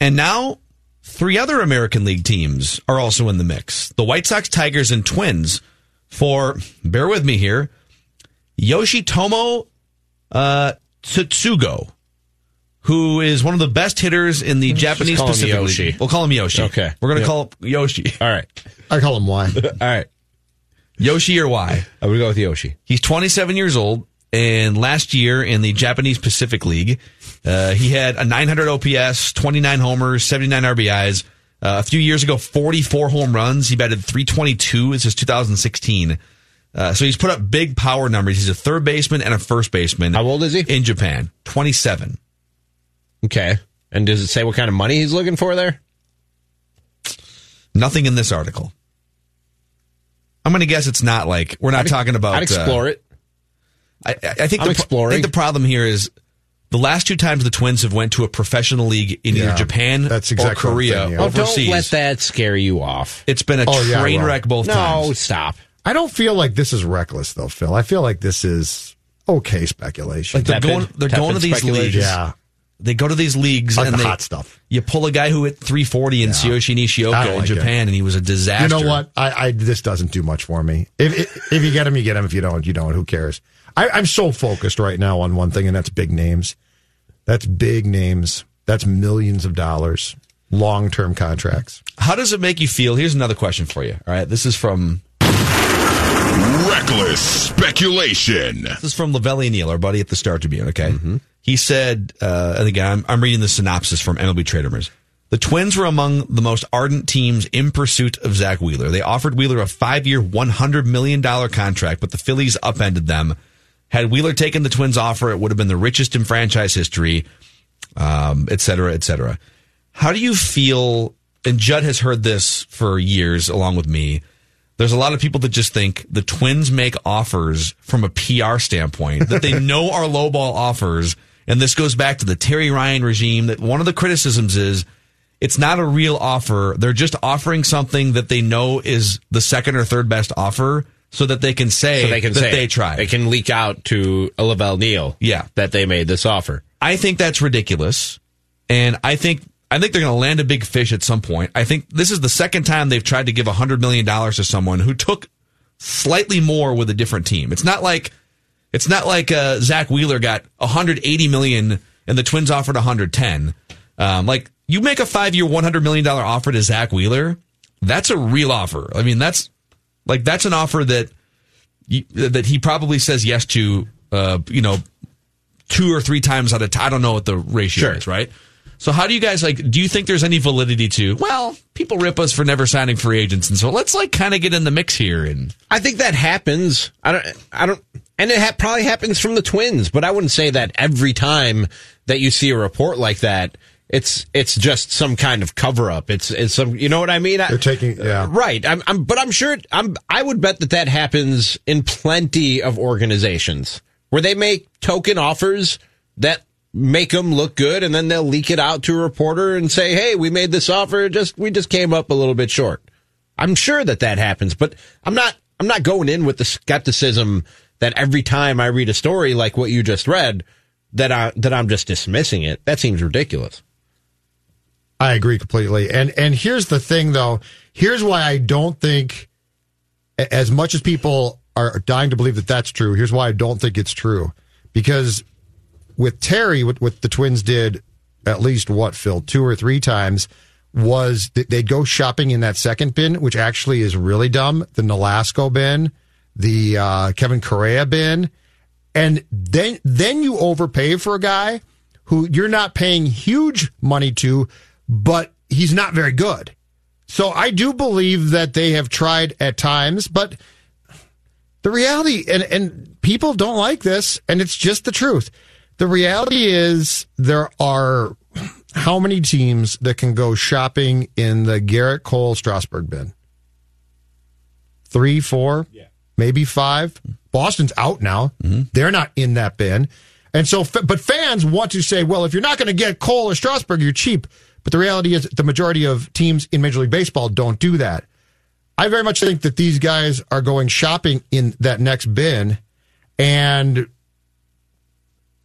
And now three other American League teams are also in the mix the White Sox, Tigers, and Twins for, bear with me here, Yoshitomo uh, Tsutsugo, who is one of the best hitters in the Japanese call him Pacific Yoshi. League. We'll call him Yoshi. Okay. We're going to Yep. call him Yoshi. All right. I call him Y. All right. Yoshi or Y? I would go with Yoshi. He's 27 years old, and last year in the Japanese Pacific League, uh, he had a 900 OPS, 29 homers, 79 RBIs. Uh, a few years ago, 44 home runs. He batted 322. This is 2016. Uh, so he's put up big power numbers. He's a third baseman and a first baseman. How old is he? In Japan, 27. Okay. And does it say what kind of money he's looking for there? Nothing in this article. I'm going to guess it's not like we're not I'd- talking about. I'd explore uh, it. I, I I think I'm the, exploring. I think the problem here is the last two times the Twins have went to a professional league in either Japan that's exactly what I'm Korea saying, yeah. or Oh, don't let that scare you off. It's been a Oh, yeah, train well. wreck both No, times. stop. I don't feel like this is reckless though, Phil. I feel like this is okay speculation. Like they're Tepid- going, they're going to these leagues. yeah. They go to these leagues Like and the they, hot stuff. You pull a guy who hit 340 in Tsuyoshi I Nishioka don't in like Japan, and he was a disaster. You know what? I, I this doesn't do much for me. If, if if you get him, you get him. If you don't, you don't. Who cares? I, I'm so focused right now on one thing, and that's big names. That's big names. That's millions of dollars, long term contracts. How does it make you feel? Here's another question for you. All right, this is from Reckless speculation. This is from Lavelli Neal, our buddy at the Star Tribune. Okay, he said, uh, and again, I'm, I'm reading the synopsis from MLB Trade Rumors. The Twins were among the most ardent teams in pursuit of Zack Wheeler. They offered Wheeler a five-year, $100 million contract, but the Phillies upended them. Had Wheeler taken the Twins' offer, it would have been the richest in franchise history, um, et cetera, et cetera. How do you feel? And Judd has heard this for years, along with me. There's a lot of people that just think the Twins make offers from a PR standpoint that they know are lowball offers. And this goes back to the Terry Ryan regime that one of the criticisms is it's not a real offer. They're just offering something that they know is the second or third best offer so that they can say so they can that say they it. tried. They can leak out to Lavelle Neal. Yeah. that they made this offer. I think that's ridiculous, and I think I think they're going to land a big fish at some point. I think this is the second time they've tried to give hundred million dollars to someone who took slightly more with a different team. It's not like it's not like uh, Zack Wheeler got 180 million and the Twins offered 110. Um, like you make a five year, 100 million dollar offer to Zack Wheeler, that's a real offer. I mean, that's like that's an offer that you, that he probably says yes to. Uh, you know, two or three times out of t- I don't know what the ratio is, right? So how do you guys like? Do you think there's any validity to? Well, people rip us for never signing free agents, and so let's like kind of get in the mix here. And I think that happens. I don't. I don't. And it ha- probably happens from the Twins, but I wouldn't say that every time that you see a report like that, it's it's just some kind of cover up. It's it's some. You know what I mean? I, They're taking, yeah. Right. I'm, I'm, but I'm sure. I'm. I would bet that that happens in plenty of organizations where they make token offers that make them look good, and then they'll leak it out to a reporter and say, "Hey, we made this offer. Just we just came up a little bit short." I'm sure that that happens, but I'm not. I'm not going in with the skepticism that every time I read a story like what you just read, that I that I'm just dismissing it. That seems ridiculous. I agree completely. And and here's the thing though. Here's why I don't think as much as people are dying to believe that that's true. Here's why I don't think it's true. Because with Terry what, what the Twins did at least what Phil two or three times was that they'd go shopping in that second bin, which actually is really dumb. The Nolasco bin, the uh, Kevin Correia bin, and then then you overpay for a guy who you're not paying huge money to, but he's not very good. So I do believe that they have tried at times, but the reality and and people don't like this, and it's just the truth. The reality is there are how many teams that can go shopping in the Gerrit Cole Strasburg bin? Three, four, yeah. maybe five. Boston's out now. Mm-hmm. They're not in that bin. And so, but fans want to say, well, if you're not going to get Cole or Strasburg, you're cheap. But the reality is, the majority of teams in Major League Baseball don't do that. I very much think that these guys are going shopping in that next bin. And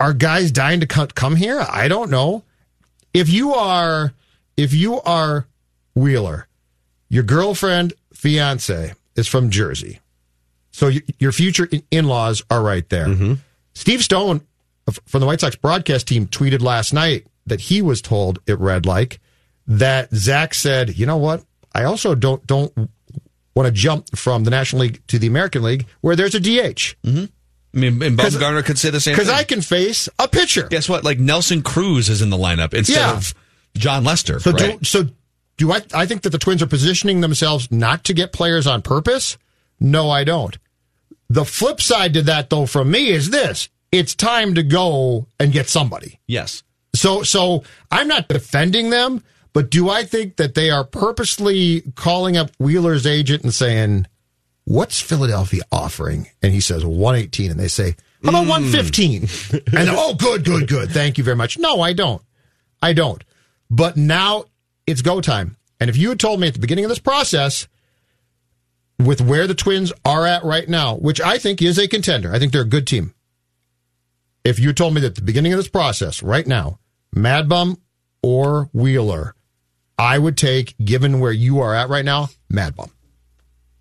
are guys dying to come here? I don't know. If you are, if you are Wheeler, your girlfriend, fiance is from Jersey. So your future in laws are right there. Steve Stone from the White Sox broadcast team tweeted last night that he was told it read like that Zach said, you know what? I also don't don't want to jump from the National League to the American League where there's a DH. Mm-hmm. I mean, and Bumgarner could say the same. Because. I can face a pitcher. Guess what? Like Nelson Cruz is in the lineup instead Yeah. of Jon Lester. So right? do so do I I think that the Twins are positioning themselves not to get players on purpose? No, I don't. The flip side to that though from me is this. It's time to go and get somebody. yes. So so I'm not defending them, but do I think that they are purposely calling up Wheeler's agent and saying, "What's Philadelphia offering?" And he says 118 and they say, "How about hmm. 115?" and oh, good, good, good. Thank you very much. No, I don't. I don't. But now it's go time. And if you had told me at the beginning of this process with where the Twins are at right now, which I think is a contender, I think they're a good team. If you told me that at the beginning of this process right now, Mad Bum or Wheeler, I would take, given where you are at right now, Mad Bum.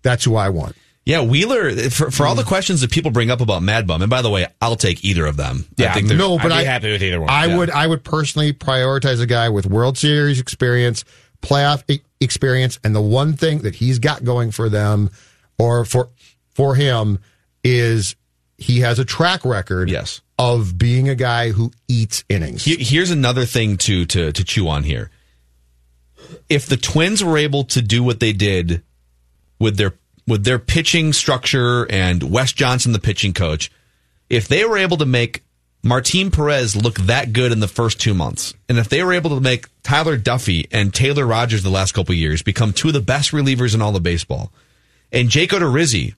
That's who I want. Yeah, Wheeler. For, for all the mm. questions that people bring up about Mad Bum, and by the way, I'll take either of them. Yeah, I think they're- no, but I, I Yeah. would I would personally prioritize a guy with World Series experience, playoff e- experience, and the one thing that he's got going for them or for for him is he has a track record yes. of being a guy who eats innings. He- Here's another thing to to to chew on here. If the Twins were able to do what they did with their with their pitching structure and Wes Johnson, the pitching coach, if they were able to make Martin Perez look that good in the first two months, and if they were able to make Tyler Duffey and Taylor Rogers the last couple of years become two of the best relievers in all of baseball, and Jake Odorizzi,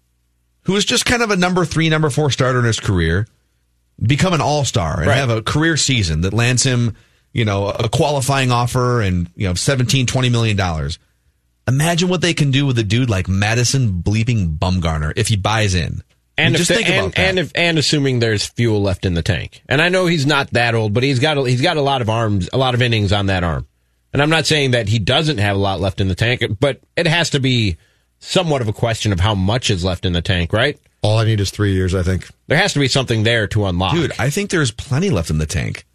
who was just kind of a number three, number four starter in his career, become an all star and Right. have a career season that lands him, you know, a qualifying offer and, you know, 17, 20 million dollars. Imagine what they can do with a dude like Madison bleeping Bumgarner if he buys in. I And if just the- think and, about that. and if and assuming there's fuel left in the tank, and I know he's not that old, but he's got a, he's got a lot of arms, a lot of innings on that arm. And I'm not saying that he doesn't have a lot left in the tank, but it has to be somewhat of a question of how much is left in the tank, right? All I need is three years, I think. There has to be something there to unlock. Dude, I think there's plenty left in the tank.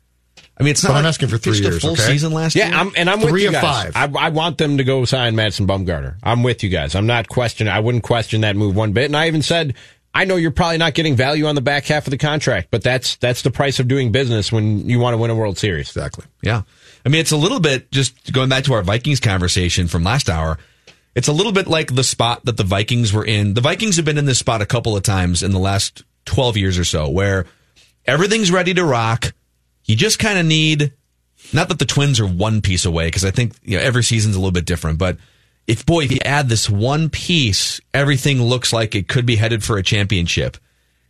I mean, it's not. But I'm asking for he three pitched years, A full okay? season last yeah, year. I'm, and I'm with Three you of guys. I, I want them to go sign Madison Bumgarner. I'm with you guys. I'm not questioning. I wouldn't question that move one bit. And I even said, I know you're probably not getting value on the back half of the contract, but that's that's the price of doing business when you want to win a World Series. Exactly. Yeah. I mean, it's a little bit just going back to our Vikings conversation from last hour. It's a little bit like the spot that the Vikings were in. The Vikings have been in this spot a couple of times in the last 12 years or so where everything's ready to rock. You just kind of need, not that the Twins are one piece away, because I think you know, every season's a little bit different, but if, boy, if you add this one piece, everything looks like it could be headed for a championship.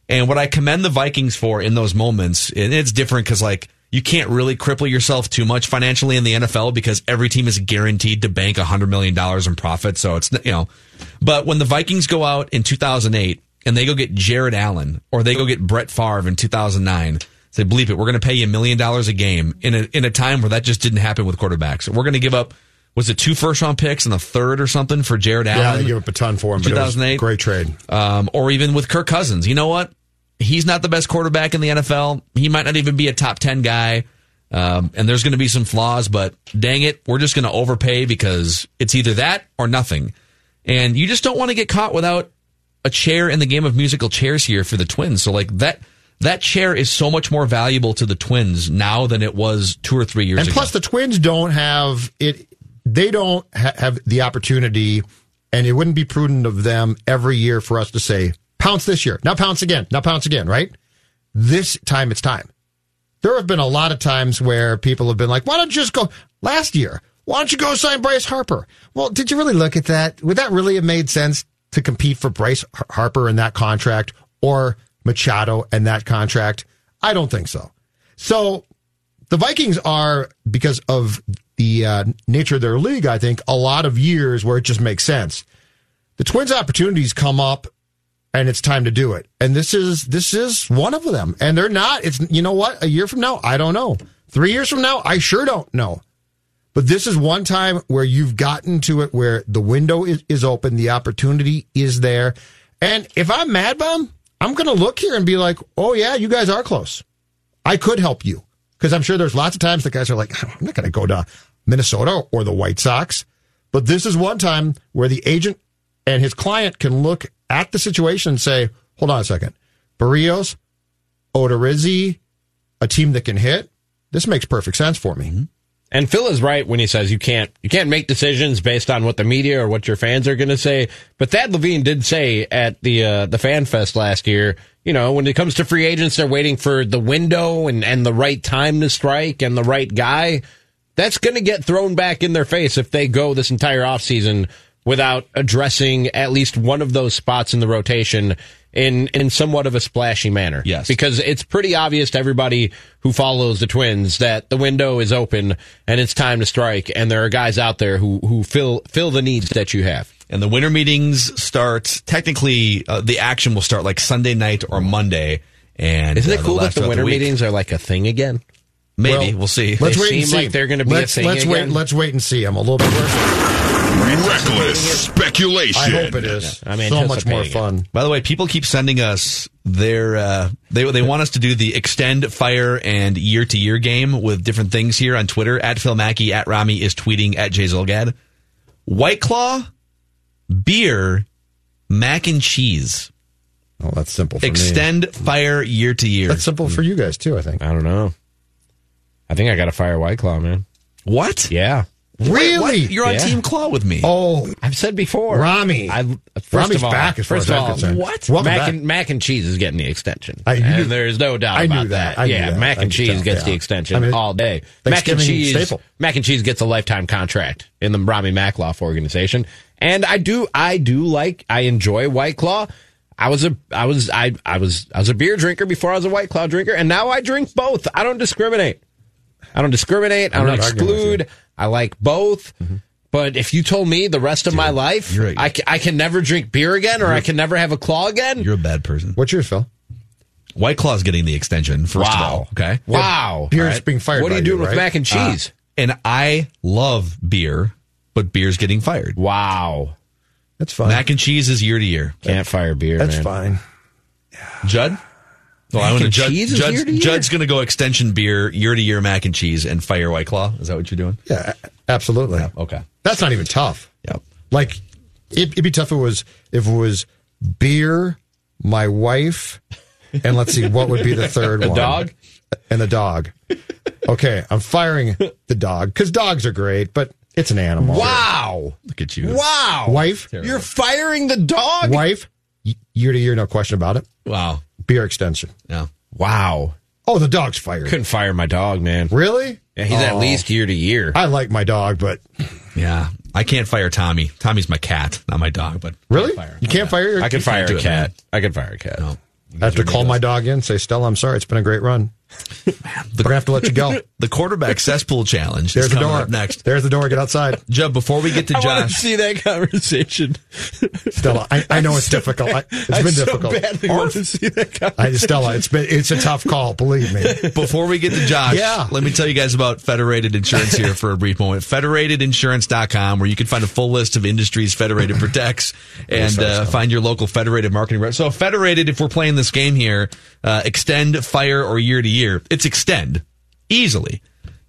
And what I commend the Vikings for in those moments, and it's different because like you can't really cripple yourself too much financially in the NFL because every team is guaranteed to bank hundred million dollars in profit. So it's you know, but when the Vikings go out in 2008 and they go get Jared Allen or they go get Brett Favre in 2009, say bleep it, we're going to pay you a million dollars a game in a in a time where that just didn't happen with quarterbacks. We're going to give up. Was it two first round picks and a third or something for Jared Allen? Yeah, they give up a ton for him. But it was 2008. great trade. um, or even with Kirk Cousins. You know what? He's not the best quarterback in the NFL. He might not even be a top 10 guy. Um, and there's going to be some flaws, but dang it, we're just going to overpay because it's either that or nothing. And you just don't want to get caught without a chair in the game of musical chairs here for the Twins. So like that, that chair is so much more valuable to the Twins now than it was two or three years And ago. And plus, the Twins don't have it. They don't ha- have the opportunity, and it wouldn't be prudent of them every year for us to say pounce this year, now pounce again, now pounce again. Right? This time, it's time. There have been a lot of times where people have been like, "Why don't you just go last year? Why don't you go sign Bryce Harper?" Well, did you really look at that? Would that really have made sense to compete for Bryce Harper in that contract or Machado and that contract? I don't think so. So the Vikings are because of the uh, nature of their league. I think a lot of years where it just makes sense. The Twins' opportunities come up, and it's time to do it. And this is this is one of them. And they're not. It's you know what? A year from now, I don't know. Three years from now, I sure don't know. But this is one time where you've gotten to it where the window is, is open, the opportunity is there. And if I'm Mad Bum, I'm going to look here and be like, oh, yeah, you guys are close. I could help you. Because I'm sure there's lots of times the guys are like, I'm not going to go to Minnesota or the White Sox. But this is one time where the agent and his client can look at the situation and say, hold on a second. Berrios, Odorizzi, a team that can hit. This makes perfect sense for me. Mm-hmm. And Phil is right when he says you can't you can't make decisions based on what the media or what your fans are going to say. But Thad Levine did say at the uh, the Fan Fest last year, you know, when it comes to free agents, they're waiting for the window and and the right time to strike and the right guy. That's going to get thrown back in their face if they go this entire offseason without addressing at least one of those spots in the rotation in in somewhat of a splashy manner. Yes. Because it's pretty obvious to everybody who follows the Twins that the window is open and it's time to strike and there are guys out there who who fill fill the needs that you have. And the winter meetings start technically. Uh, the action will start like Sunday night or Monday. And Isn't uh, it cool that the winter week. meetings are like a thing again? Maybe Well, we'll see. Let's They wait and see. like they're gonna be a let's, thing Let's wait. Let's wait and see. I'm a little bit worried. Reckless speculation. I hope it is. I'm so much more anticipating it. fun. By the way, people keep sending us their uh, they they want us to do the extend fire and year to year game with different things here on Twitter. At Phil Mackey, at Rami is tweeting at Jay Zulgad. White Claw, beer, mac and cheese. Oh, that's simple for me. Extend fire year to year. That's simple for you guys too. I think. I don't know. I think I got a fire white claw, man. What? Yeah. Really? What? You're on Yeah. Team Claw with me. Oh, I've said before. Rami. I, uh, first Rami's of all, back as far first as of I'm all, concerned. what? Welcome mac back. and mac and cheese is getting the extension, I knew- and there's no doubt I knew about that. I knew yeah, that. mac I and could cheese tell, gets yeah. the extension I mean, all day. Mac and cheese, staple. mac and cheese gets a lifetime contract in the Rami Macloff organization, and I do, I do like, I enjoy White Claw. I was a, I was, I, I was, I was a beer drinker before I was a White Claw drinker, and now I drink both. I don't discriminate. I don't discriminate. I I'm don't not arguing with exclude. I like both. But if you told me the rest of my life, you're a- I, ca- I can never drink beer again or I can never have a claw again. You're a bad person. What's yours, Phil? White Claw's getting the extension, first of all. Okay. Wow. Beer's All right. being fired. What are you doing with right? mac and cheese? Uh, and I love beer, but beer's getting fired. wow. That's fine. Mac and cheese is year to year. Can't fire beer, That's man. fine. Judd? Well, I want to and Judd, cheese is Judd's, year to year? Judd's going to go extension beer, year to year mac and cheese, and fire White Claw. Is that what you're doing? Yeah, a- absolutely. Okay. That's not even tough. Yep. Like it, it'd be tough if it was if it was beer, my wife, and let's see what would be the third The one. dog? and the dog. Okay, I'm firing the dog because dogs are great, but it's an animal. Wow. Look at you. Wow. Wife, You're firing the dog? wife, year to year, no question about it. Wow. Beer extension. Yeah. Wow. Oh, the dog's fired. Couldn't fire my dog, man. Really? Yeah, he's at Oh. least year to year. I like my dog, but Yeah. I can't fire Tommy. Tommy's my cat, not my dog, but really, fire. you can't fire your. Cat. I can fire a cat. man. I can fire a cat. No. I have to call my dog in, say, Stella, I'm sorry, it's been a great run. We're gonna have to let you go. The quarterback cesspool challenge There's is the door. up next. There's the door. Get outside, Judd, before we get to I want to Josh, see that conversation. Stella. I, I know it's difficult. I, it's I been so difficult. badly want to see that conversation. I, Stella, it's been it's a tough call. Believe me. before we get to Josh, Yeah. let me tell you guys about Federated Insurance here for a brief moment. Federatedinsurance.com, where you can find a full list of industries Federated protects and uh, find your local Federated marketing rep. So, Federated, if we're playing this game here, uh, extend, fire, or year to year, it's extend easily.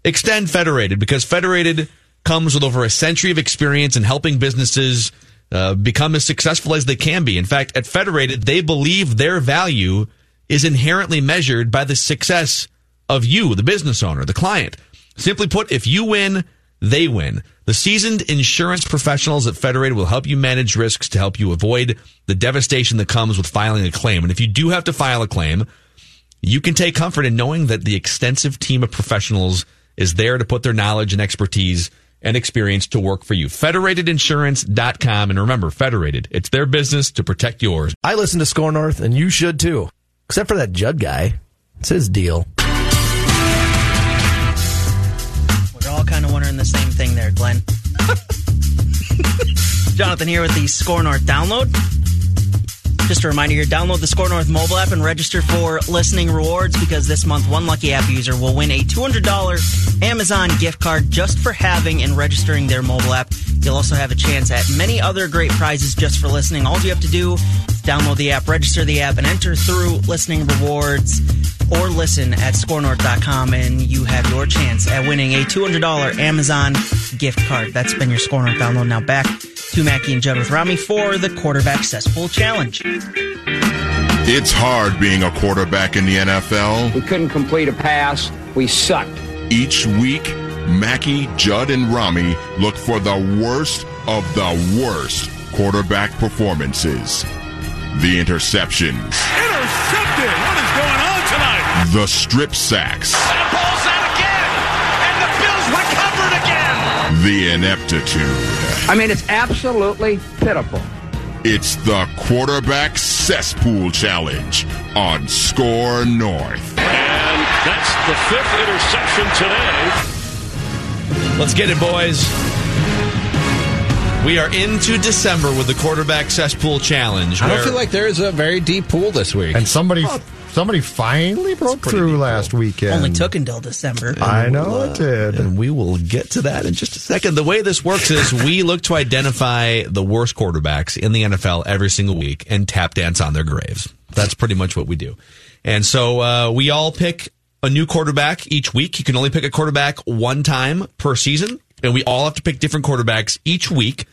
Extend Federated because Federated comes with over a century of experience in helping businesses uh, become as successful as they can be. In fact, at Federated, they believe their value is inherently measured by the success of you, the business owner, the client. Simply put, if you win, they win. The seasoned insurance professionals at Federated will help you manage risks to help you avoid the devastation that comes with filing a claim. And if you do have to file a claim, you can take comfort in knowing that the extensive team of professionals is there to put their knowledge and expertise and experience to work for you. Federatedinsurance.com. And remember, Federated, it's their business to protect yours. I listen to SKOR North, and you should too. Except for that Judd guy. It's his deal. We're all kind of wondering the same thing there, Glenn. Jonathan here with the SKOR North download. Just a reminder here, download the SKOR North mobile app and register for listening rewards because this month one lucky app user will win a $200 Amazon gift card just for having and registering their mobile app. You'll also have a chance at many other great prizes just for listening. All you have to do is download the app, register the app, and enter through listening rewards or listen at skornorth.com and you have your chance at winning a $200 Amazon gift card. That's been your SKOR North download. Now back to Mackey and Judd with Rami for the quarterback cesspool challenge. It's hard being a quarterback in the NFL. We couldn't complete a pass. We sucked. Each week, Mackey, Judd, and Rami look for the worst of the worst quarterback performances. The interceptions, Intercepted! What is going on tonight? the strip sacks, the ineptitude. I mean, it's absolutely pitiful. It's the Quarterback Cesspool Challenge on SKOR North. And that's the fifth interception today. Let's get it, boys. We are into December with the quarterback cesspool challenge. I don't feel like there is a very deep pool this week. And somebody somebody finally broke through last weekend. Only took until December. I know it did. And we will get to that in just a second. The way this works is we look to identify the worst quarterbacks in the NFL every single week and tap dance on their graves. That's pretty much what we do. And so uh, we all pick a new quarterback each week. You can only pick a quarterback one time per season, and we all have to pick different quarterbacks each week.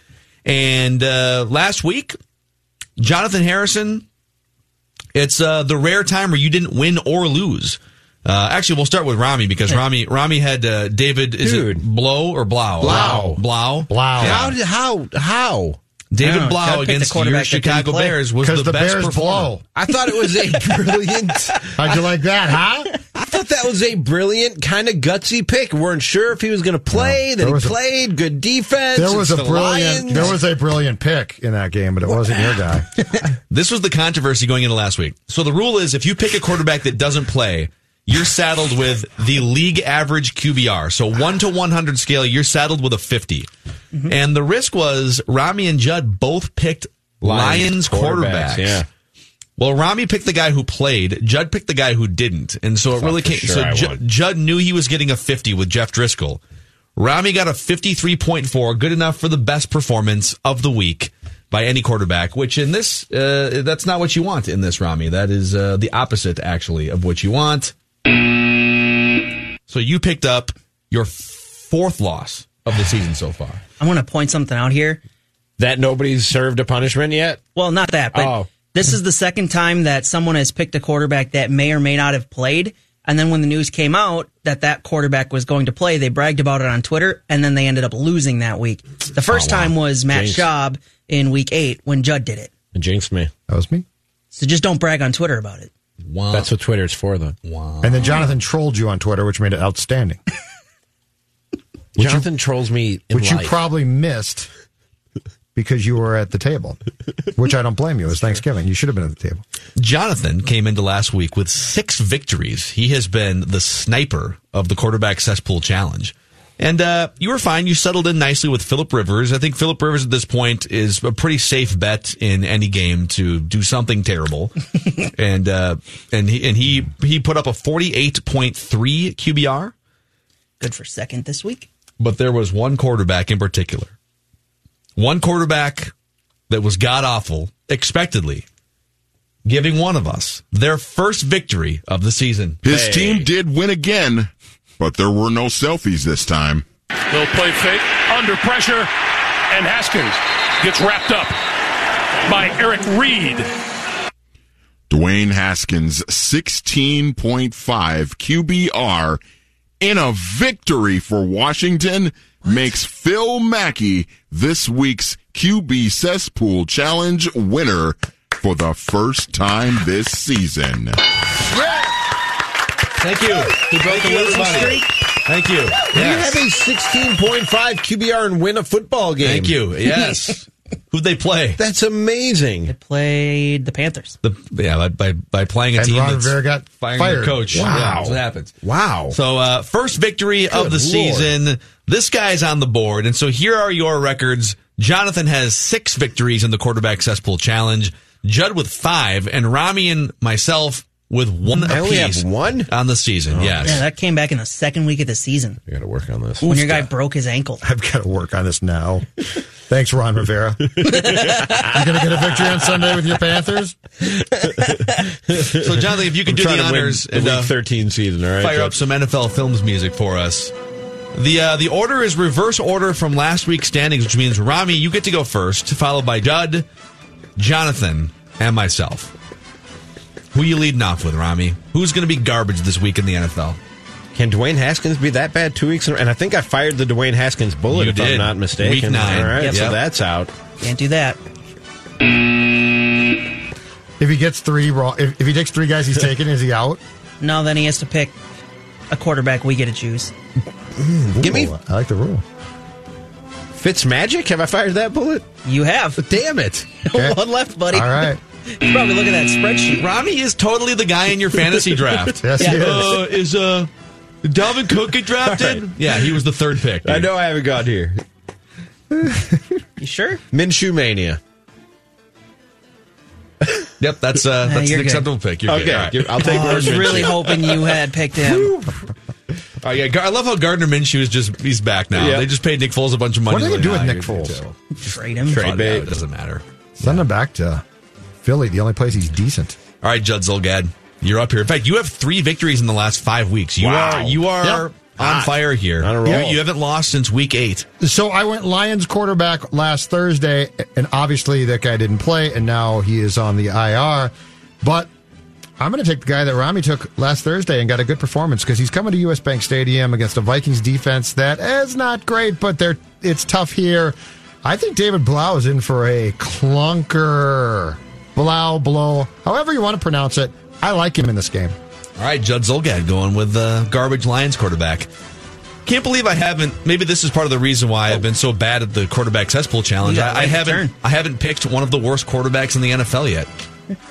And uh, last week, Jonathan Harrison, it's uh, the rare time where you didn't win or lose. Uh, actually, we'll start with Rami because Rami Rami had uh, David. Is Dude. it Blow or Blau? Blau. Blau. Blau. How? did- How? How? David I don't know. Blau Gotta the against your quarterback that didn't Chicago. Bears was the, the, best Bears performer. blow. I thought it was a brilliant. How'd you like that, huh? I thought that was a brilliant, kind of gutsy pick. We weren't sure if he was going to play. there then was he a- played. Good defense. There was a the brilliant Lions. there was a brilliant pick in that game, but it wasn't your guy. This was the controversy going into last week. So the rule is if you pick a quarterback that doesn't play, you're saddled with the league average QBR. So 1 to 100 scale, you're saddled with a 50. Mm-hmm. And the risk was Rami and Judd both picked Lions, Lions quarterbacks. quarterbacks, yeah. Well, Rami picked the guy who played. Judd picked the guy who didn't, and so it Thought really came. sure so I Judd knew he was getting a 50 with Jeff Driskel. Rami got a 53.4, good enough for the best performance of the week by any quarterback. Which in this, uh, that's not what you want in this Rami. That is uh, the opposite, actually, of what you want. So you picked up your fourth loss of the season so far. I want to point something out here. That nobody's served a punishment yet? Well, not that, but Oh. this is the second time that someone has picked a quarterback that may or may not have played. And then when the news came out that that quarterback was going to play, they bragged about it on Twitter, and then they ended up losing that week. The first Oh, wow. time was Matt Jinx. Schaub in week eight when Judd did it. It jinxed me. That was me. So just don't brag on Twitter about it. Wow. That's what Twitter's for, though. Wow. And then Jonathan trolled you on Twitter, which made it outstanding. Jonathan trolls me in which life. you probably missed because you were at the table, which I don't blame you. It was Thanksgiving. You should have been at the table. Jonathan came into last week with six victories. He has been the sniper of the quarterback cesspool challenge. And uh, you were fine. You settled in nicely with Philip Rivers. I think Philip Rivers at this point is a pretty safe bet in any game to do something terrible. and uh, and he and he he put up a forty eight point three QBR. Good for second this week. But there was one quarterback in particular, one quarterback that was god awful, expectedly, giving one of us their first victory of the season. His team did win again, but there were no selfies this time. They'll play fake under pressure, and Haskins gets wrapped up by Eric Reid. Dwayne Haskins 16.5 QBR in a victory for Washington makes Phil Mackey this week's QB Cesspool Challenge winner for the first time this season. Thank you. He broke the losing streak. Thank you. You have a 16.5 QBR and win a football game. Thank you. Yes. Who'd they play? That's amazing. They played the Panthers. The, yeah, by, by, by playing a And team Ron that's Rivera got firing fired. their coach. Wow. Yeah, that's what happens. Wow. So, uh, first victory of the Lord. season. This guy's on the board. And so here are your records. Jonathan has six victories in the quarterback cesspool challenge. Judd with five, and Rami and myself with one I only have one? on the season. yes. Yeah, that came back in the second week of the season I got to work on this. when your guy broke his ankle. I've got to work on this now. Thanks, Ron Rivera. You're going to get a victory on Sunday with your Panthers? So, Jonathan, if you could I'm do the to win honors the and week uh, 13 season, all right? fire up some NFL films music for us. The uh, the order is reverse order from last week's standings, which means Rami, you get to go first, followed by Judd, Jonathan, and myself. Who you leading off with, Rami? Who's going to be garbage this week in the NFL? Can Dwayne Haskins be that bad two weeks in a And I think I fired the Dwayne Haskins bullet, You if did. I'm not mistaken. Week nine. All right, Yep. so Yep. that's out. Can't do that. If he gets three wrong, if, if he takes three guys he's taking, is he out? No, then he has to pick a quarterback we get to choose. Give me I like the rule. Fitz Magic. Have I fired that bullet? You have. Damn it. Okay. One left, buddy. All right. You probably look at that spreadsheet. Rami is totally the guy in your fantasy draft. Yes, he is. Uh, is uh, Dalvin Cook get drafted? Yeah, he was the third pick. I know I haven't got here. You sure? Minshew Mania. Yep, that's uh, Nah, that's you're an good. acceptable pick. You're Okay, good. All right. I'll take Oh, I was really hoping you had picked him. Oh yeah, I love how Gardner Minshew is just he's back now. Yeah. They just paid Nick Foles a bunch of money. What are they gonna do with Nick Foles? Trade him. Trade Find out, bait. It doesn't matter. Send him back to Philly, the only place he's decent. All right, Judd Zulgad, you're up here. In fact, you have three victories in the last five weeks. You Wow. are you are Yep. on Hot. fire here. On a You, you haven't lost since week eight. So I went Lions quarterback last Thursday, and obviously that guy didn't play, and now he is on the IR. But I'm going to take the guy that Rami took last Thursday and got a good performance because he's coming to US Bank Stadium against a Vikings defense that is not great, but they're it's tough here. I think David Blough is in for a clunker. Blau, blow, however you want to pronounce it. I like him in this game. All right, Judd Zulgad going with the garbage Lions quarterback. Can't believe I haven't. Maybe this is part of the reason why I've been so bad at the quarterback cesspool challenge. You got I, I haven't. turn. I haven't picked one of the worst quarterbacks in the NFL yet.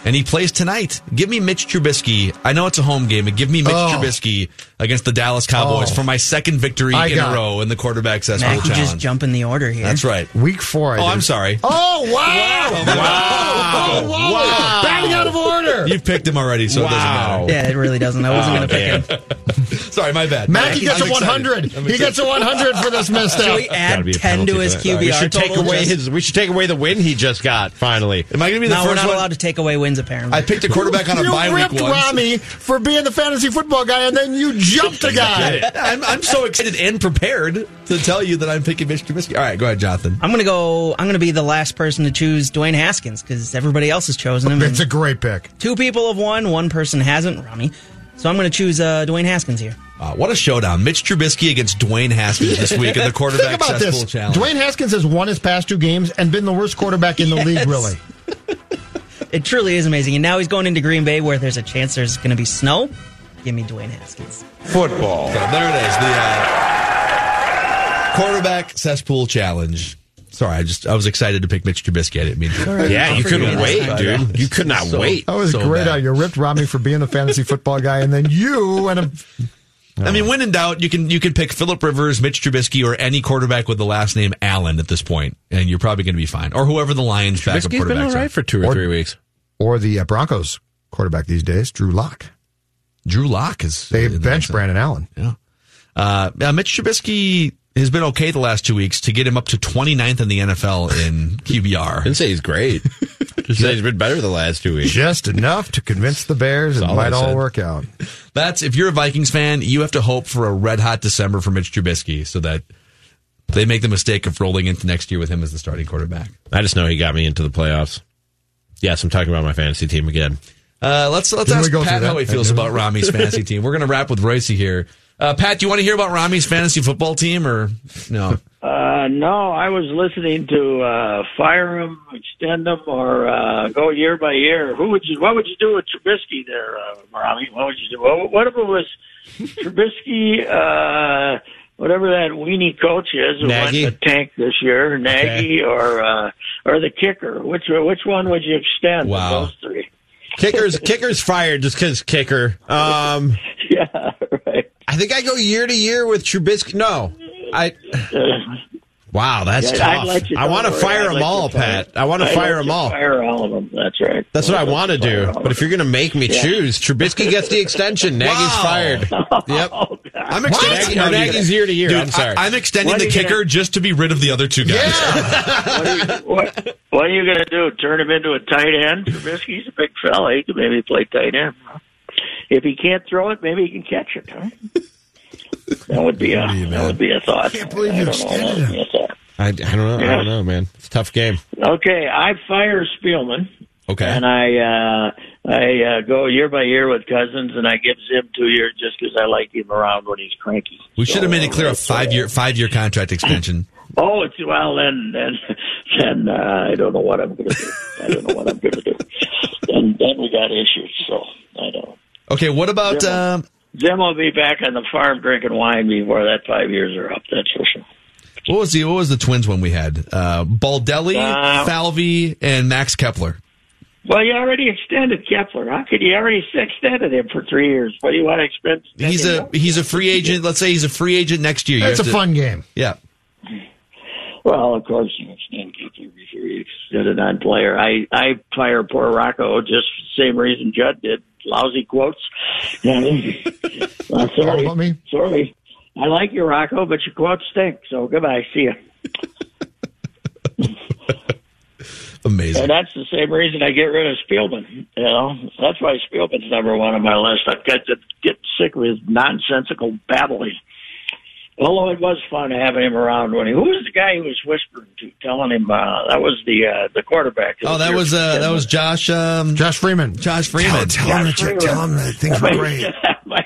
and he plays tonight. Give me Mitch Trubisky. I know it's a home game, but give me Mitch Oh. Trubisky against the Dallas Cowboys Oh. for my second victory I in got a row in the quarterback cesspool Mac, you just challenge. jump in the order here. That's right. Week four. I Oh, did. I'm sorry. Oh wow! Wow. Oh, wow! Wow. Batting out of order. You've picked him already, so it doesn't matter. Yeah, it really doesn't. I wasn't Oh, going to pick him. Sorry, my bad. Mackey gets I'm a 100. He gets a 100 for this misstep. Should we add Gotta be a 10 to his for that. We should take total? away Just- his. We should take away the win he just got. Finally, Am I going to be the No, we're not one? allowed to take away wins, apparently. I picked a quarterback on a you bye week You ripped once. Rami for being the fantasy football guy, and then you jumped a guy. I'm, I'm so excited and prepared to tell you that I'm picking Mitch Trubisky. All right, go ahead, Jonathan. I'm going to go. I'm going to be the last person to choose Dwayne Haskins because everybody else has chosen him. It's a great pick. Two people have won, one person hasn't, Rami. So I'm going to choose uh, Dwayne Haskins here. Uh, what a showdown. Mitch Trubisky against Dwayne Haskins this week in the quarterback Think about this. challenge. Dwayne Haskins has won his past two games and been the worst quarterback in the league, really. It truly is amazing. And now he's going into Green Bay where there's a chance there's going to be snow. Give me Dwayne Haskins. Football. Okay, there it is. The uh, quarterback cesspool challenge. Sorry, I just I was excited to pick Mitch Trubisky. I didn't mean to. yeah, you couldn't wait, dude. You could not So- wait. That was So great. bad. You ripped Rami for being a fantasy football guy, and then you went a. I mean, when in doubt, you can you can pick Philip Rivers, Mitch Trubisky, or any quarterback with the last name Allen at this point, and you're probably going to be fine. Or whoever the Lions backup Trubisky's been all right are. for two or, Or- three weeks. Or the uh, Broncos quarterback these days, Drew Lock. Drew Lock is They in the benched. Brandon Allen. Yeah. Uh, Mitch Trubisky has been okay the last two weeks to get him up to 29th in the NFL in QBR. Didn't say he's great. Just say he's been better the last two weeks. Just enough to convince the Bears it might all work out. That's if you're a Vikings fan, you have to hope for a red hot December for Mitch Trubisky so that they make the mistake of rolling into next year with him as the starting quarterback. I just know he got me into the playoffs. Yes, I'm talking about my fantasy team again. Uh, let's let's Didn't ask go Pat how he feels about Rami's fantasy team. We're going to wrap with Royce here. Uh, Pat, do you want to hear about Rami's fantasy football team or no? Uh, no, I was listening to uh, fire him, extend him, or uh, go year by year. Who would you? What would you do with Trubisky there, uh, Rami? What would you do? What, what if it was Trubisky? Uh, whatever that weenie coach is who Nagy? went to tank this year, Nagy, or uh, or the kicker. Which which one would you extend? Wow. those three. Kicker's kicker's fired just because kicker. Um, yeah, right. I think I go year to year with Trubisky. No, I. Wow, that's Yeah, tough. you I want to fire them all, fire- Pat. I want to fire them all. Fire all of them. That's right. That's what I want to do. But if you're going to make me Yeah. choose, Trubisky gets the extension. Nagy's Wow. fired. Yep. I'm extending Nagy, or Nagy's year to year. Dude, I'm sorry. I, am extending the kicker gonna- just to be rid of the other two guys. what, are you, what, what are you going to do? Turn him into a tight end? Trubisky's a big fella. He could maybe play tight end. If he can't throw it, maybe he can catch it. Huh? That would be a that would be a thought. I can't believe you don't know. That would be a thought. I, I don't know. I don't know, man. It's a tough game. Okay, I fire Spielman. Okay. And I uh, I uh, go year by year with Cousins, and I give Zim two years just because I like him around when he's cranky. We should have made it clear a uh, five year five year contract extension. Oh, it's well then. Then, then uh, I don't know what I'm going to do. I don't know what I'm going to do. And then we got issues. So I don't. Okay, what about Yeah. um, Zim will be back on the farm drinking wine before that five years are up. That's for sure. what was the what was the twins one we had? Uh, Baldelli, Uh, Falvey, and Max Kepler. Well, you already extended Kepler. How could you already extended him for three years? What do you want to extend? He's a he's a free agent. Let's say he's a free agent next year. You It's a to- fun game. Yeah. Well, of course you extend Kepler before you extend a non-player. I I fire poor Rocco just the same reason Judd did. Lousy quotes. Yeah, well, sorry, about me? sorry. I like you, Rocco, but your quotes stink. So goodbye. See you. Amazing. And that's the same reason I get rid of Spielman. You know, that's why Spielman's number one on my list. I've got to get sick of his nonsensical babbling. Although it was fun having him around when he who was the guy he was whispering to, telling him uh, that was the uh, the quarterback. Oh, that was uh, that was Josh um, Josh Freeman. Josh Freeman. Tell him that you- tell him that things were great. my,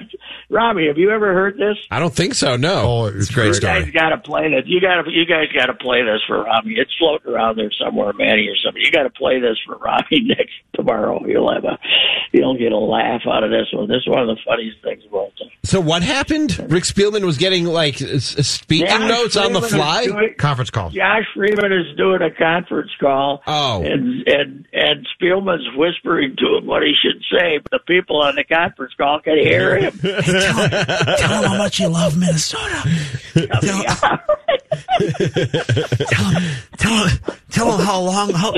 Robbie, have you ever heard this? I don't think so. No. Oh, it's a great You story. guys got to play this. You got to. You guys got to play this for Robbie. It's floating around there somewhere, Manny or something. You got to play this for Robbie next tomorrow. You'll have a. You'll get a laugh out of this one. This is one of the funniest things of all time. So what happened? Rick Spielman was getting like s- s- speaking Josh notes on the fly. doing- Conference call. Josh Freeman is doing a conference call. Oh. And and and Spielman's whispering to him what he should say, but the people on the conference call can hear him. Tell him how much you love Minnesota. Tell, tell him, tell him, tell him how long. How,